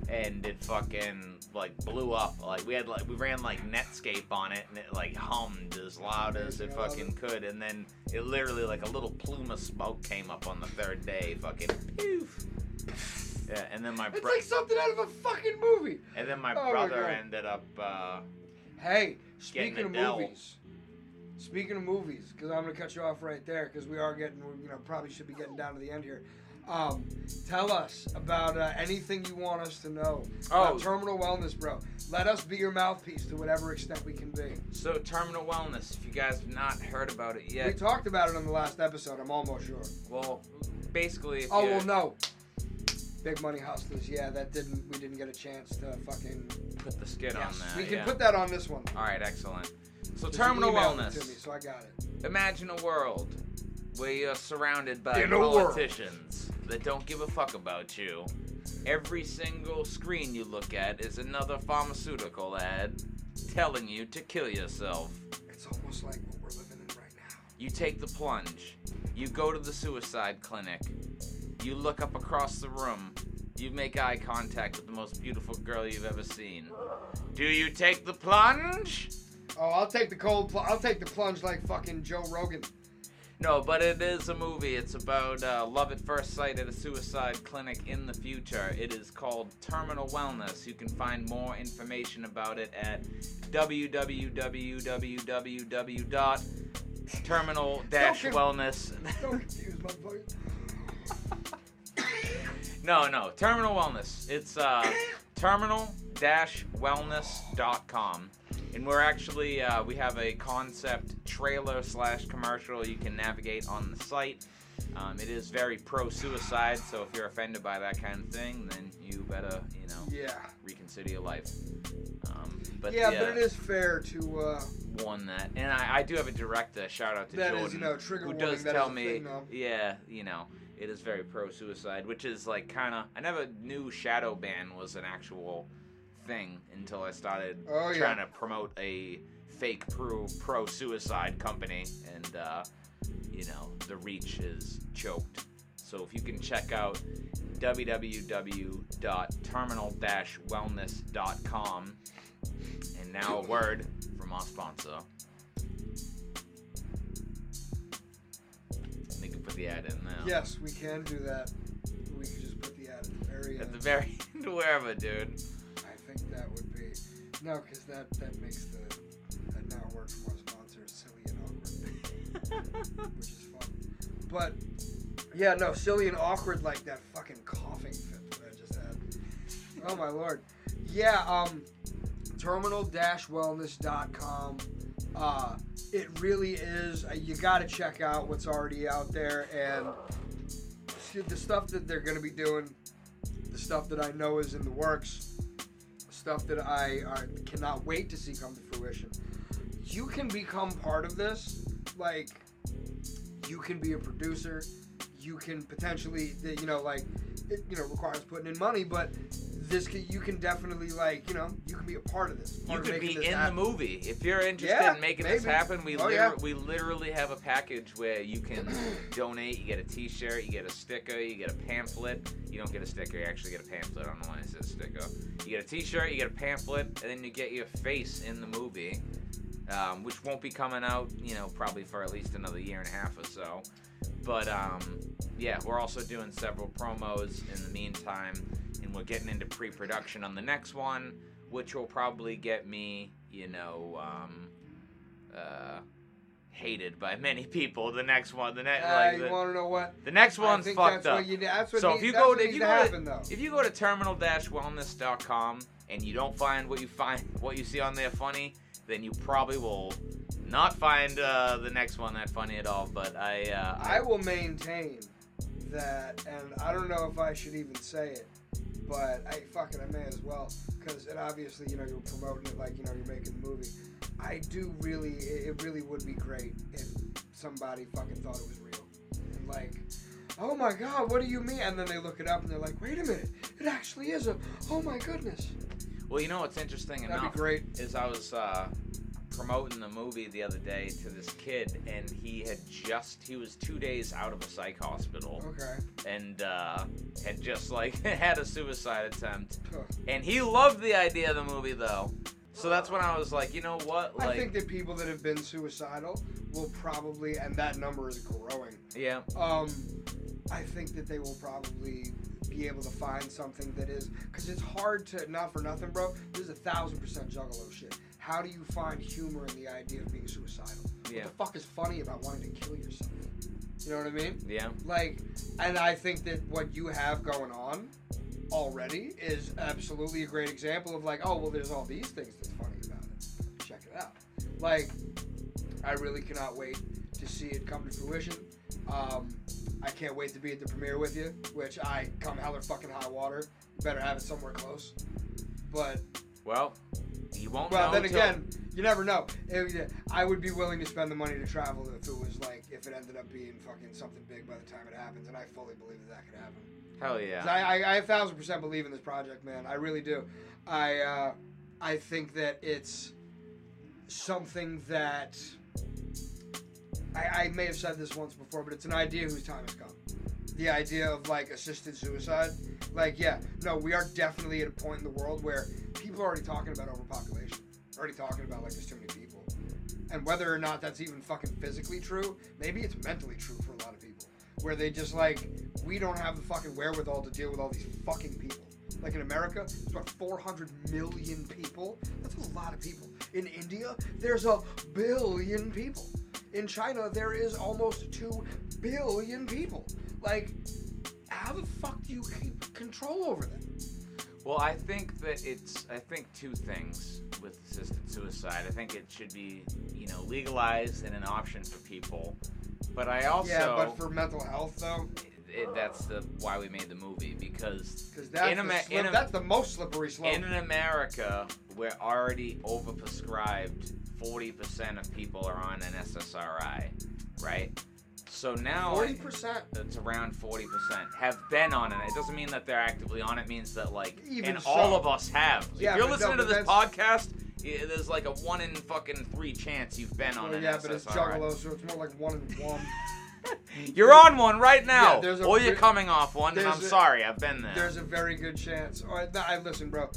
and it fucking like blew up. Like we had like we ran like Netscape on it, and it like hummed as loud as it Amazing, I love fucking could, and then it literally like a little plume of smoke came up on the third day, fucking poof. Yeah, and then my It's bro- like something out of a fucking movie. and then my Oh brother God. ended up. uh Hey, speaking of movies, speaking of movies, because I'm gonna cut you off right there, because we are getting, you know, probably should be getting down to the end here. Um, tell us about uh, anything you want us to know Oh. about Terminal Wellness, bro. Let us be your mouthpiece to whatever extent we can be. So terminal wellness. If you guys have not heard about it yet, We talked about it on the last episode. I'm almost sure. well, basically, Oh well, no. Big Money Hustlers. Yeah, that didn't. We didn't get a chance to fucking. put the skid on that. we can yeah. put that on this one. All right, excellent. So Just terminal emailed it wellness. To me, so I got it. Imagine a world where you're surrounded by In politicians that don't give a fuck about you. Every single screen you look at is another pharmaceutical ad telling you to kill yourself. It's almost like what we're living in right now. You take the plunge. You go to the suicide clinic. You look up across the room. You make eye contact with the most beautiful girl you've ever seen. Do you take the plunge? Oh, I'll take the cold. Pl- I'll take the plunge like fucking Joe Rogan. No, but it is a movie. It's about uh, love at first sight at a suicide clinic in the future. It is called Terminal Wellness. You can find more information about it at terminal dash wellness Don't confuse. no, no, terminal wellness. It's uh, terminal dash wellness.com. And we're actually, uh, we have a concept trailer slash commercial you can navigate on the site. Um, it is very pro suicide, so if you're offended by that kind of thing, then you better, you know, Yeah. reconsider your life. Um, but yeah, yeah, but it is fair to. Uh, one that, and I, I do have a director. Shout out to That Jordan, is, you know, who does tell me, thing, yeah, you know, it is very pro suicide, which is like kind of. I never knew shadow ban was an actual thing until I started Oh, yeah. trying to promote a fake pro pro suicide company, and uh, you know, the reach is choked. So if you can check out www.terminal-wellness.com, and now a word from our sponsor. Put the ad in now. yes, we can do that. We can just put the ad at the very At end. the very end, wherever, dude. I think that would be no, because that that makes the that now word from our sponsor silly and awkward, which is fun. But yeah, no, silly and awkward like that fucking coughing fit that I just had. Oh my lord. Yeah, um, terminal-wellness.com. Uh, it really is. Uh, you got to check out what's already out there and the stuff that they're going to be doing, the stuff that I know is in the works, stuff that I, I cannot wait to see come to fruition. You can become part of this. Like, you can be a producer. You can potentially, you know, like, it, you know, requires putting in money, but this can, you can definitely like, you know, you can be a part of this. Part of could making be in happen. the movie if you're interested Yeah, in making this happen. We Oh, liter- yeah. we literally have a package where you can donate. You get a T-shirt, you get a sticker, you get a pamphlet. You don't get a sticker, you actually get a pamphlet. I don't know why I said sticker. You get a T-shirt, you get a pamphlet, and then you get your face in the movie, um, which won't be coming out, you know, probably for at least another year and a half or so. But um, yeah, we're also doing several promos in the meantime, and we're getting into pre-production on the next one, which will probably get me, you know, um, uh, hated by many people. The next one, the next, Uh, like you want to know what? the next one's fucked that's up. What you, that's what So needs, if you go to if you go happen, to if you go to terminal-wellness.com and you don't find what you find what you see on there funny, then you probably will not find uh, the next one that funny at all. But I uh, I will maintain that, and I don't know if I should even say it, but I fuck it, I may as well, because it obviously, you know, you're promoting it like you know you're making the movie. I do really, it it really would be great if somebody fucking thought it was real, and like. Oh my god, what do you mean? And then they look it up and they're like, wait a minute, it actually is a. Oh my goodness. well, you know what's interesting That'd enough be great. is I was uh, promoting the movie the other day to this kid, and he had just he was two days out of a psych hospital, Okay. and uh, had just like had a suicide attempt. Huh. And he loved the idea of the movie though. So that's when I was like, you know what? Like I think that people that have been suicidal will probably, and that number is growing. yeah. Um, I think that they will probably be able to find something that is because it's hard to not for nothing, bro. This is a thousand percent juggalo shit. How do you find humor in the idea of being suicidal? Yeah. What the fuck is funny about wanting to kill yourself? You know what I mean? Yeah. Like, and I think that what you have going on already is absolutely a great example of like, oh well, there's all these things that's funny about it. Check it out. Like, I really cannot wait to see it come to fruition. Um, I can't wait to be at the premiere with you, which I come hell or fucking high water. You better have it somewhere close. But Well, you won't well, then again, you never know. It- I would be willing to spend the money to travel if it was like if it ended up being fucking something big by the time it happens, and I fully believe that that could happen. Hell 'Cause yeah. I, I, I a thousand percent believe in this project, man. I really do. I uh, I think that it's something that I, I may have said this once before, but it's an idea whose time has come. The idea of like assisted suicide, like yeah, no, we are definitely at a point in the world where people are already talking about overpopulation, already talking about like there's too many people, and whether or not that's even fucking physically true, maybe it's mentally true for a lot of people, where they just like we don't have the fucking wherewithal to deal with all these fucking people. Like in America, there's about 400 million people. That's a lot of people. In India, there's a billion people. in China there is almost two billion people. Like, how the fuck do you keep control over them? Well, I think that it's. I think two things with assisted suicide. I think it should be, you know, legalized and an option for people. But I also. yeah, but for mental health though, it, that's the why we made the movie because because that's, In the in that's the most slippery slope. in America we're already overprescribed. Forty percent of people are on an SSRI, right? So now Forty percent. it's around 40% have been on it. It doesn't mean that they're actively on it. It means that like, Even and so. all of us have. Yeah, if you're but listening no, to this podcast, i- there's like a one in fucking three chance you've been on Well, an yeah, but it's SSRI. juggalo, so it's more like one and one. You're on one right now, there's a or you're coming off one, and there's I'm a- sorry, I've been there. There's a very good chance. Or I listen, bro.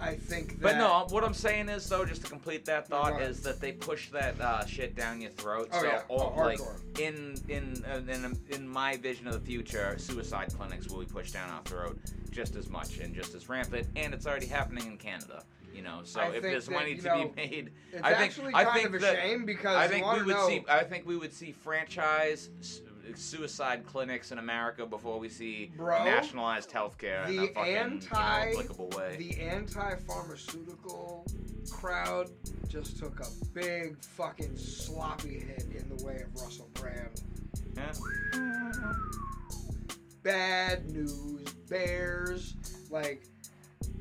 I think that. But no, what I'm saying is though, just to complete that thought, is that they push that uh, shit down your throat. Oh, so, yeah. all- Oh, like hardcore. in in uh, in in my vision of the future, suicide clinics will be pushed down our throat just as much and just as rampant, and it's already happening in Canada. You know, so I if think there's that, money you to know, be made, It's I think actually I kind think of a that, shame because I you think wanna we would know, see. I think we would see franchise suicide clinics in America before we see Bro, nationalized healthcare in the a fucking anti- you know, applicable way. the anti-pharmaceutical crowd just took a big fucking sloppy hit in the way of Russell Brand. Yeah. Bad news, bears. Like,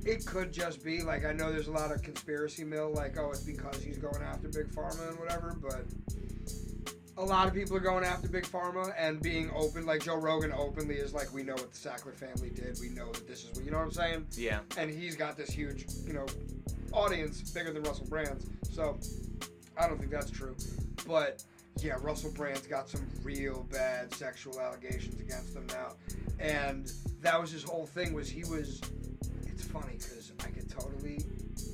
it could just be like I know there's a lot of conspiracy mill, like oh it's because he's going after big pharma and whatever, but a lot of people are going after big pharma and being open. Like Joe Rogan openly is like, we know what the Sackler family did. We know that this is what you know what I'm saying. Yeah. and he's got this huge, you know, audience bigger than Russell Brand's. So I don't think that's true. But yeah, Russell Brand's got some real bad sexual allegations against him now, and that was his whole thing. Was he was? It's funny because I could totally,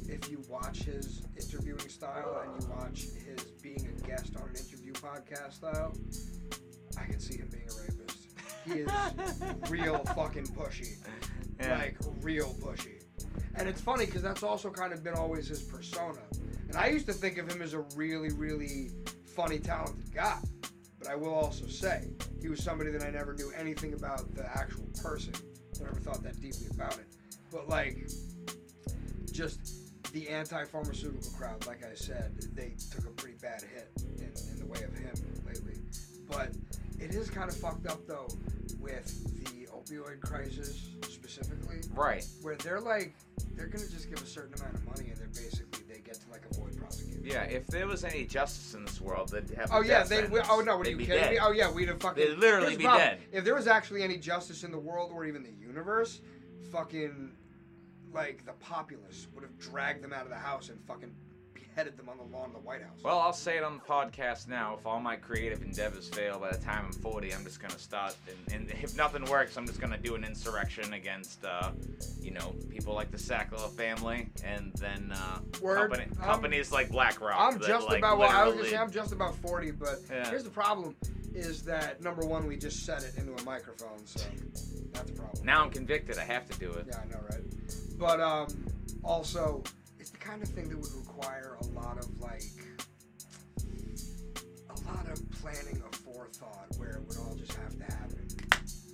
if you watch his interviewing style and you watch his being a guest on an interview podcast style, I can see him being a rapist. He is real fucking pushy Yeah. like real pushy. And it's funny because that's also kind of been always his persona. And I used to think of him as a really, really funny, talented guy. But I will also say he was somebody that I never knew anything about the actual person. I never thought that deeply about it. But like, just the anti-pharmaceutical crowd, like I said, they took a pretty bad hit in, in the way of him lately. But it is kind of fucked up though with the opioid crisis specifically Right. where they're like they're gonna just give a certain amount of money and they're basically they get to like avoid prosecution. Yeah, if there was any justice in this world, they'd have. Oh yeah, they. sentence. Oh no, what are you kidding dead. me? Oh yeah, we'd have fucking. They'd literally be problem. dead. If there was actually any justice in the world or even the universe, fucking, like the populace would have dragged them out of the house and fucking beheaded them on the lawn of the White House. Well, I'll say it on the podcast now. If all my creative endeavors fail by the time I'm 40, I'm just gonna start. And, and if nothing works, I'm just gonna do an insurrection against, uh, you know, people like the Sackler family, and then uh, Word. company, I'm- companies like BlackRock. I'm that, just like, about. Well, I was gonna say I'm just about forty, but Yeah. here's the problem: is that number one, we just set it into a microphone, so that's a problem. Now I'm convicted. I have to do it. Yeah, I know, right? But um, also, it's the kind of thing that would require a lot of like a lot of planning or forethought, where it would all just have to happen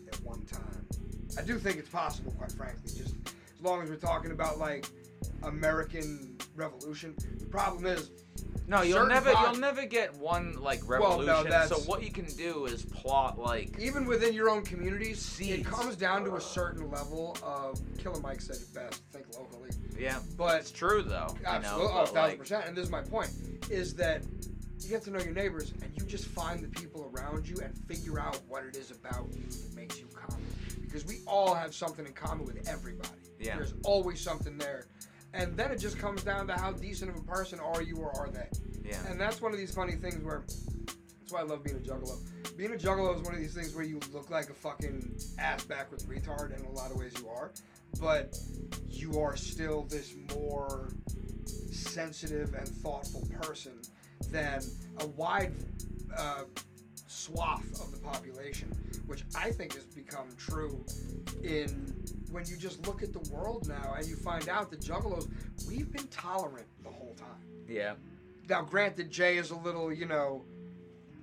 at one time. I do think it's possible, quite frankly, just as long as we're talking about like American Revolution. The problem is, No, you'll Certain never, pod- you'll never get one like Well, no, revolution. that's- so what you can do is plot like even within your own community, see it Seeds. comes down to a certain level of. Killer Mike said it best. Think locally, yeah. but It's true though. You Absolutely, know, oh, a but, thousand like, percent. And this is my point: is that you get to know your neighbors, and you just find the people around you, and figure out what it is about you that makes you common. Because we all have something in common with everybody. Yeah. There's always something there, and then it just comes down to how decent of a person are you or are they. yeah. And that's one of these funny things where that's why I love being a juggalo. Being a juggalo is one of these things where you look like a fucking ass backwards retard, and in a lot of ways you are, but you are still this more sensitive and thoughtful person than a wide uh, swath of the population, which I think has become true in when you just look at the world now and you find out that juggalos, we've been tolerant the whole time. yeah. Now, granted, Jay is a little, you know,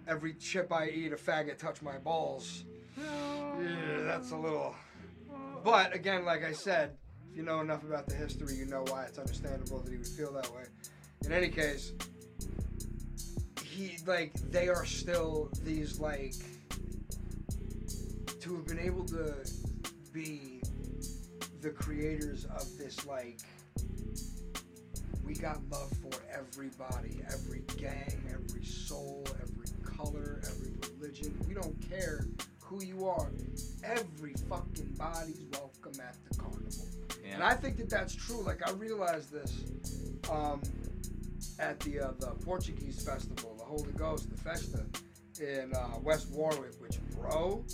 every chip I eat, a faggot touch my balls. Yeah, that's a little. But again, like I said, if you know enough about the history, you know why it's understandable that he would feel that way. In any case, he like they are still these like to have been able to be the creators of this like we got love for everybody, every gang, every soul, every color, every religion. We don't care who you are. Every fucking body's welcome at the carnival. And I think that that's true. Like I realized this um, at the uh, the Portuguese festival, the Holy Ghost, the Festa in uh, West Warwick. Which, bro,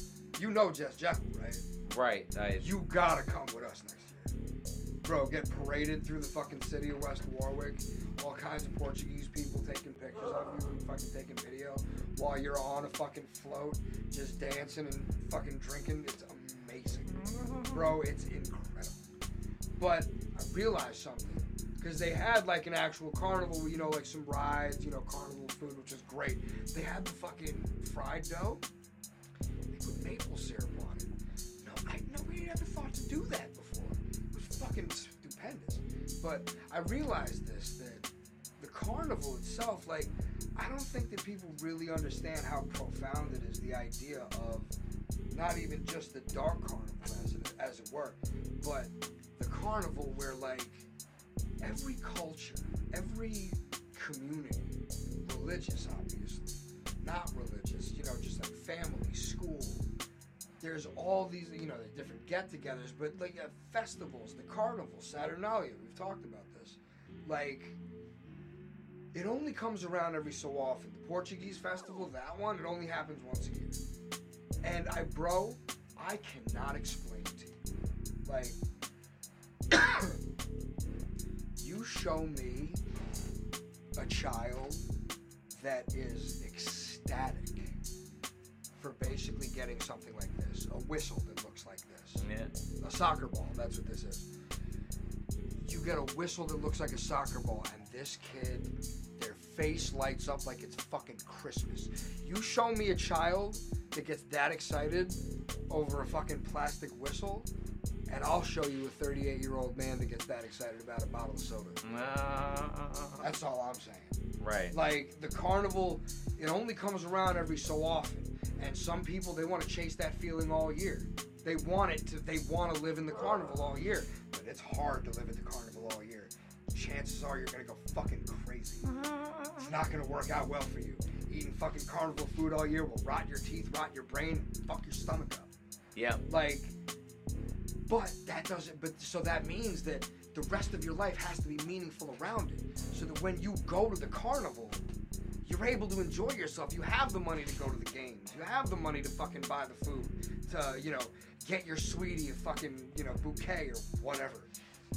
you know Jess Jekyll, right? right. I, You gotta come with us next year, bro. Get paraded through the fucking city of West Warwick. All kinds of Portuguese people taking pictures of you and fucking taking video while you're on a fucking float, just dancing and fucking drinking. It's amazing, bro. It's incredible. But I realized something because they had like an actual carnival, you know, like some rides, you know, carnival food, which is great. They had the fucking fried dough. Put maple syrup on it. No, I nobody ever thought to do that before. It was fucking stupendous. But I realized this that the carnival itself, like, I don't think that people really understand how profound it is. The idea of not even just the dark carnival, as it, as it were, but the carnival where like every culture, every community, religious obviously, not religious, you know, just like family, school. There's all these, you know, the different get-togethers, but like festivals, the carnival, Saturnalia. We've talked about this. Like, it only comes around every so often. The Portuguese festival, that one, it only happens once a year. And I, bro, I cannot explain to you. Like, you show me a child that is ecstatic for basically getting something like a whistle that looks like this, yeah. a soccer ball, that's what this is. You get a whistle that looks like a soccer ball, and this kid, face lights up like it's fucking Christmas. You show me a child that gets that excited over a fucking plastic whistle, and I'll show you a 38 year old man that gets that excited about a bottle of soda. Uh, That's all I'm saying. right. Like the carnival, it only comes around every so often, and some people they want to chase that feeling all year. They want it to. They want to live in the carnival all year, but it's hard to live at the carnival all year. Chances are you're gonna go fucking crazy. Mm-hmm, mm-hmm, mm-hmm. It's not gonna work out well for you. Eating fucking carnival food all year will rot your teeth, rot your brain, fuck your stomach up. Yeah. Like, but that doesn't. But so that means that the rest of your life has to be meaningful around it. So that when you go to the carnival, you're able to enjoy yourself. You have the money to go to the games. You have the money to fucking buy the food. To you know, get your sweetie a fucking you know bouquet or whatever.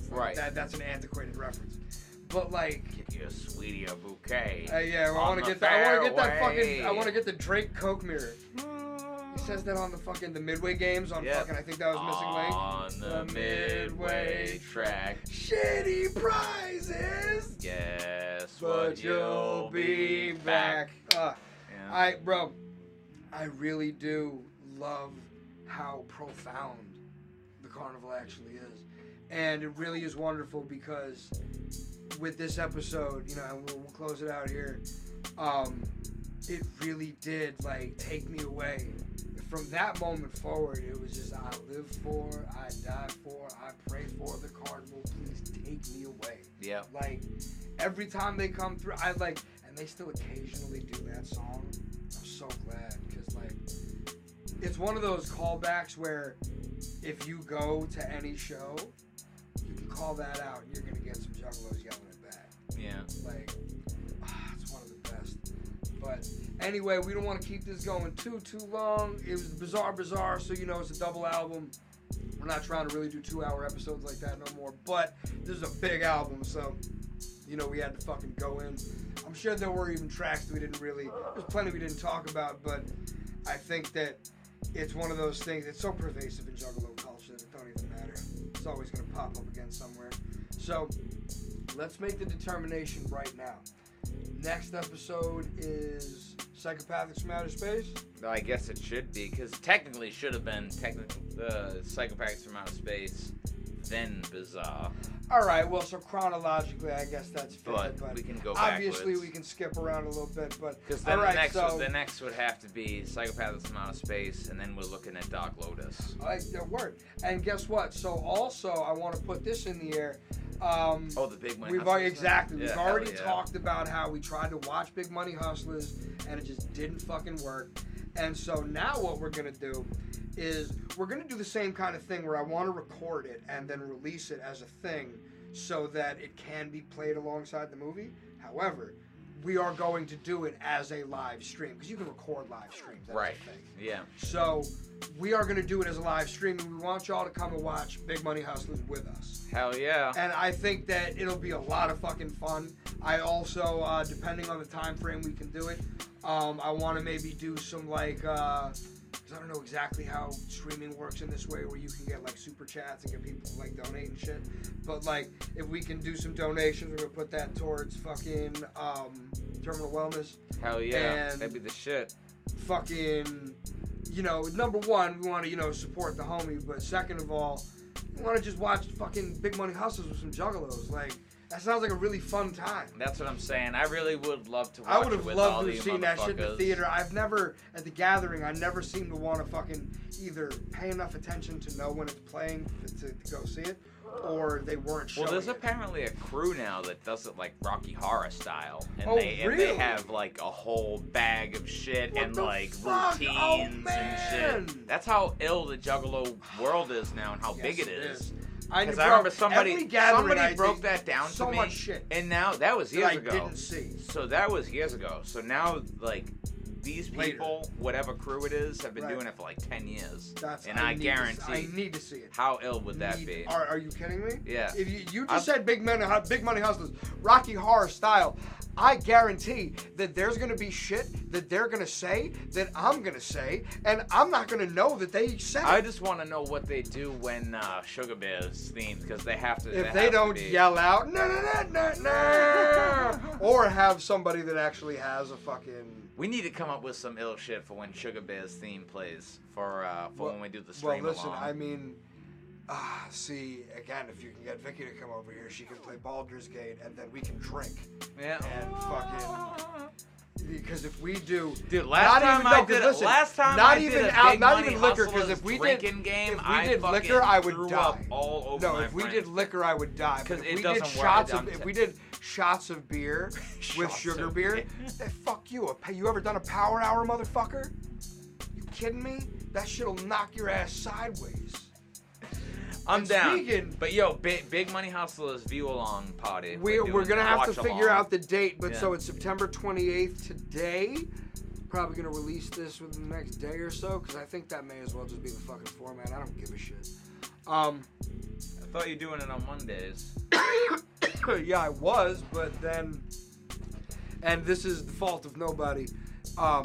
Right. That that's an antiquated reference. But like, Give you a sweetie a bouquet. uh, yeah, well, I want to get that. I want to get that fucking. I want to get the Drake Coke mirror. He says that on the fucking the Midway games on Yep. fucking. I think that was missing link. On the The midway midway track. Shitty prizes, Guess but you'll be back. Uh, Yeah. I, bro, I really do love how profound the carnival actually is, and it really is wonderful because with this episode, you know, and we'll, we'll close it out here. Um, it really did like take me away. From that moment forward, it was just I live for, I die for, I pray for the carnival. Please take me away. yeah. Like every time they come through, I like, and they still occasionally do that song. I'm so glad because like, it's one of those callbacks where if you go to any show, you can call that out and you're gonna get juggalos yelling it back. Yeah. Like, ah, it's one of the best. But anyway, we don't want to keep this going too too long. It was Bizaar, Bizzar. So you know, it's a double album. We're not trying to really do two hour episodes like that no more. But this is a big album, so you know we had to fucking go in. I'm sure there were even tracks that we didn't really. There's plenty we didn't talk about, but I think that it's one of those things. It's so pervasive in Juggalo culture that it don't even matter. It's always gonna pop up again somewhere. So let's make the determination right now. Next episode is Psychopathics from Outer Space. I guess it should be because technically should have been technically uh, Psychopathics from Outer Space, then Bizaar. All right. Well, so chronologically, I guess that's fair. But, But, we can go obviously, backwards. we can skip around a little bit. But Because then all right, the next so the next would have to be Psychopathics from Outer Space, and then we're looking at Dark Lotus. I, the word. And guess what? So also, I want to put this in the air. Um, Oh, the big money. We've Hustlers already exactly. Yeah, We've already yeah. talked about how we tried to watch Big Money Hustlers and it just didn't fucking work. And so now what we're gonna do is we're gonna do the same kind of thing where I want to record it and then release it as a thing so that it can be played alongside the movie. However, we are going to do it as a live stream because you can record live streams. That's Right. The thing. Yeah. So we are going to do it as a live stream, and we want y'all to come and watch Big Money Hustlers with us Hell yeah. and I think that it'll be a lot of fucking fun. I also, uh, depending on the time frame we can do it, um, I want to maybe do some like, uh 'cause I don't know exactly how streaming works in this way, where you can get like super chats and get people to, like donate and shit. But like, if we can do some donations, we're gonna put that towards fucking um, terminal wellness. Hell yeah. and- That'd be the shit. Fucking, you know, number one, we want to you know support the homie, but second of all, we want to just watch fucking Big Money Hustlers with some juggalos. Like that sounds like a really fun time. That's what I'm saying. I really would love to watch I would it have loved to have seen that shit in the theater. I've never at the gathering. I never seem to want to fucking either pay enough attention to know when it's playing to, to, go see it, or they weren't Well, there's it. apparently a crew now that does it like Rocky Horror style, and Oh, they and they have like a whole bag of shit What and like fuck? Oh, routines Oh, and shit. That's how ill the Juggalo world is now, and how Yes, big it it is. I, Because I remember somebody somebody broke that down so to me, much shit and now that was that years I ago. didn't see. So that was years ago. So now like these Later. people, whatever crew it is, have been Right. doing it for like ten years. That's and I, guarantee. I need to see it. how ill would that Need- be? Are, are you kidding me? Yeah. If you, you just said big money, uh, big money hustlers, Rocky Horror style, I guarantee that there's gonna be shit that they're gonna say that I'm gonna say, and I'm not gonna know that they said I just want to know what they do when uh, Sugar Bear's themed because they have to. If have they don't yell out, no, no, no, no, no, or have somebody that actually has a fucking. We need to come up with some ill shit for when Sugar Bear's theme plays for uh, for Well- when we do the stream. Well, listen, along. I mean, ah, see, again, if you can get Vicky to come over here, she can play Baldur's Gate, and then we can drink yeah. and fucking. Because if we do, Dude, last Not time even- I no, did listen, last time not I even did a out- Big not even liquor, 'cause Hustlers if we did- game, if we I did fucking liquor, I would die. all over no, if we friends. did liquor, I would die. But 'Cause if it we did doesn't work. shots of, if we did shots of beer with sugar beer, beer. then fuck you. You ever done a power hour, motherfucker? You kidding me? That shit'll knock your ass sideways. I'm and down. speaking- but yo, big, big Money Hustlers view along party. We're, doing we're gonna have to figure along. out the date, but Yeah. so it's September 28th today. Probably gonna release this within the next day or so, because I think that may as well just be the fucking format. I don't give a shit. Um, I thought you were doing it on Mondays. yeah, I was, but then, and this is the fault of nobody. Um,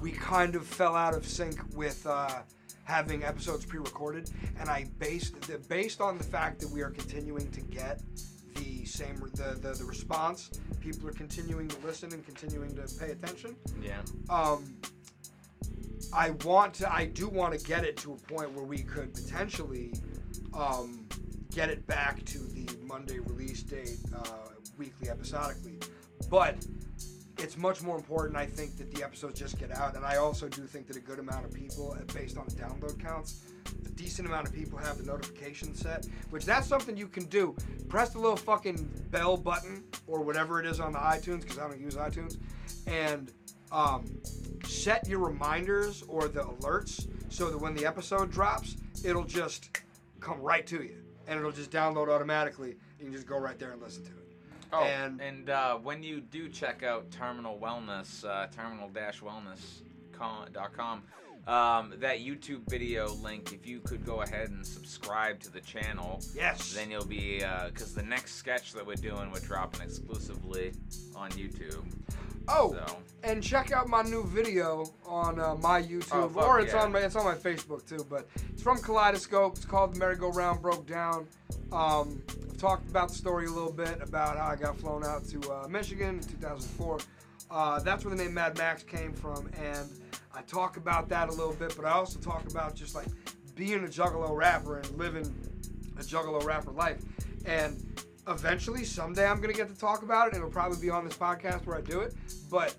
we kind of fell out of sync with uh, having episodes pre-recorded, and I based the, based on the fact that we are continuing to get the same the, the the response. People are continuing to listen and continuing to pay attention. Yeah. Um, I want to. I do want to get it to a point where we could potentially um, get it back to the Monday release date, uh, weekly episodically. But it's much more important, I think, that the episodes just get out. And I also do think that a good amount of people, uh, based on download counts, a decent amount of people have the notification set, which that's something you can do. Press the little fucking bell button or whatever it is on the iTunes, because I don't use iTunes, and um, set your reminders or the alerts so that when the episode drops, it'll just come right to you. And it'll just download automatically. You can just go right there and listen to it. Oh, And- and, uh, when you do check out Terminal Wellness, uh, terminal-wellness.com, um, that YouTube video link, if you could go ahead and subscribe to the channel, Yes. then you'll be, because the next sketch that we're doing, we're dropping exclusively on YouTube. Oh, So, and check out my new video on uh, my YouTube, Oh, or it's yeah. on my it's on my Facebook too. But it's from Kaleidoscope. It's called "The Merry-Go-Round Broke Down." Um, I've talked about the story a little bit about how I got flown out to uh, Michigan in 2004. Uh, that's where the name Mad Max came from, and I talk about that a little bit, but I also talk about just like being a Juggalo rapper and living a Juggalo rapper life. And eventually, someday, I'm gonna get to talk about it. It'll probably be on this podcast where I do it, but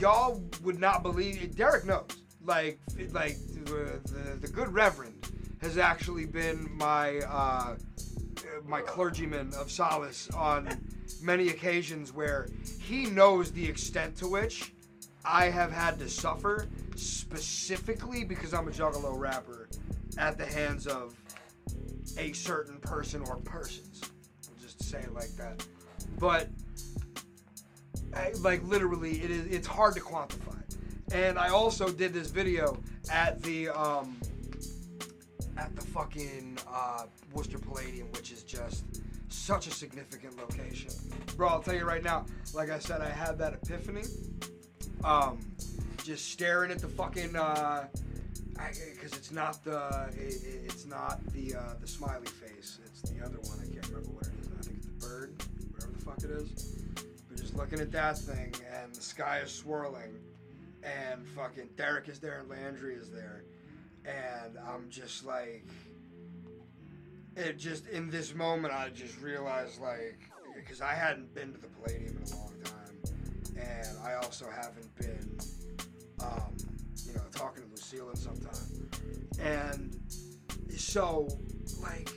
y'all would not believe. It. Derek knows. Like, like the, the, the good Reverend has actually been my uh, my clergyman of solace on many occasions where he knows the extent to which I have had to suffer specifically because I'm a juggalo rapper at the hands of a certain person or persons. I'll just say it like that. But I, like literally, it is it's hard to quantify. And I also did this video at the um, at the fucking uh, Worcester Palladium, which is just such a significant location. Bro, I'll tell you right now, like I said, I had that epiphany. Um, just staring at the fucking, uh, because it's not the, it, it's not the, uh, the smiley face. It's the other one. I can't remember what it is. I think it's the bird, whatever the fuck it is. But just looking at that thing, and the sky is swirling, and fucking Derek is there, and Landry is there, and I'm just like, it just in this moment I just realized like because I hadn't been to the Palladium in a long time, and I also haven't been, um, you know, talking to Lucille in some time, and so like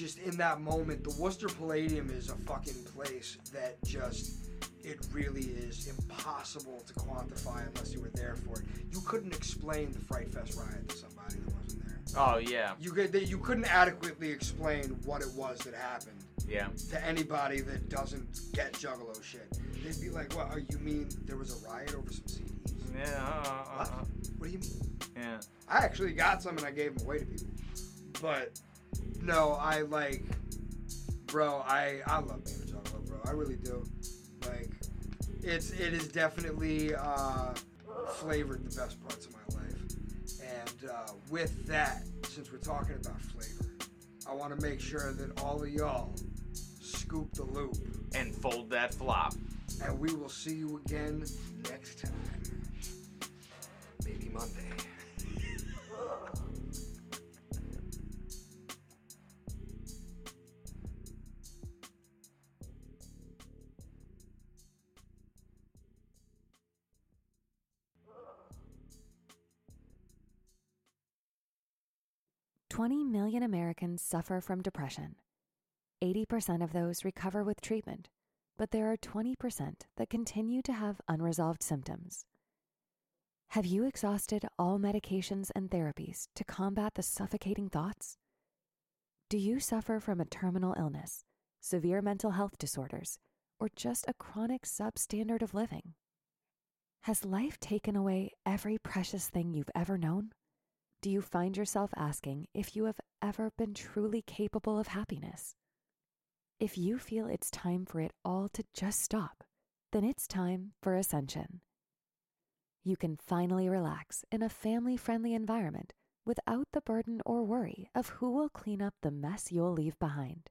just in that moment, the Worcester Palladium is a fucking place that just it really is impossible to quantify unless you were there for it. You couldn't explain the Fright Fest riot to somebody that wasn't there. Oh yeah, You could you couldn't adequately explain what it was that happened yeah. to anybody that doesn't get Juggalo shit. They'd be like, "What? Oh, you mean there was a riot over some CDs? Yeah. Uh, uh, What? uh, What do you mean?" yeah. I actually got some and I gave them away to people. But no, I like, bro. I I love being a Juggalo, bro. I really do. Like, it's it is definitely uh, flavored the best parts of my life. And uh, with that, since we're talking about flavor, I want to make sure that all of y'all scoop the loop, And fold that flop. and we will see you again next time. Maybe Monday. Twenty million Americans suffer from depression. 80% of those recover with treatment, but there are 20% that continue to have unresolved symptoms. Have you exhausted all medications and therapies to combat the suffocating thoughts? Do you suffer from a terminal illness, severe mental health disorders, or just a chronic substandard of living? Has life taken away every precious thing you've ever known? Do you find yourself asking if you have ever been truly capable of happiness? If you feel it's time for it all to just stop, then it's time for Ascension. You can finally relax in a family friendly environment without the burden or worry of who will clean up the mess you'll leave behind.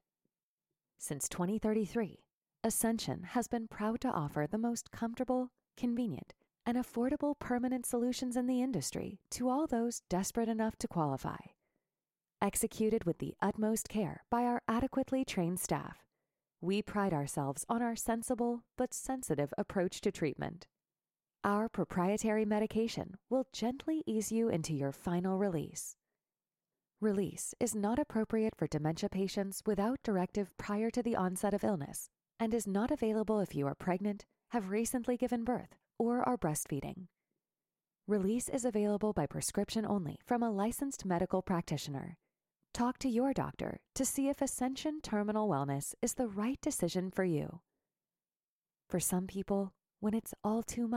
Since 2033, Ascension has been proud to offer the most comfortable, convenient, and affordable permanent solutions in the industry to all those desperate enough to qualify. Executed with the utmost care by our adequately trained staff, we pride ourselves on our sensible but sensitive approach to treatment. Our proprietary medication will gently ease you into your final release. Release is not appropriate for dementia patients without directive prior to the onset of illness and is not available if you are pregnant, have recently given birth, or are breastfeeding. Release is available by prescription only from a licensed medical practitioner. Talk to your doctor to see if Ascension Terminal Wellness is the right decision for you. For some people, when it's all too much,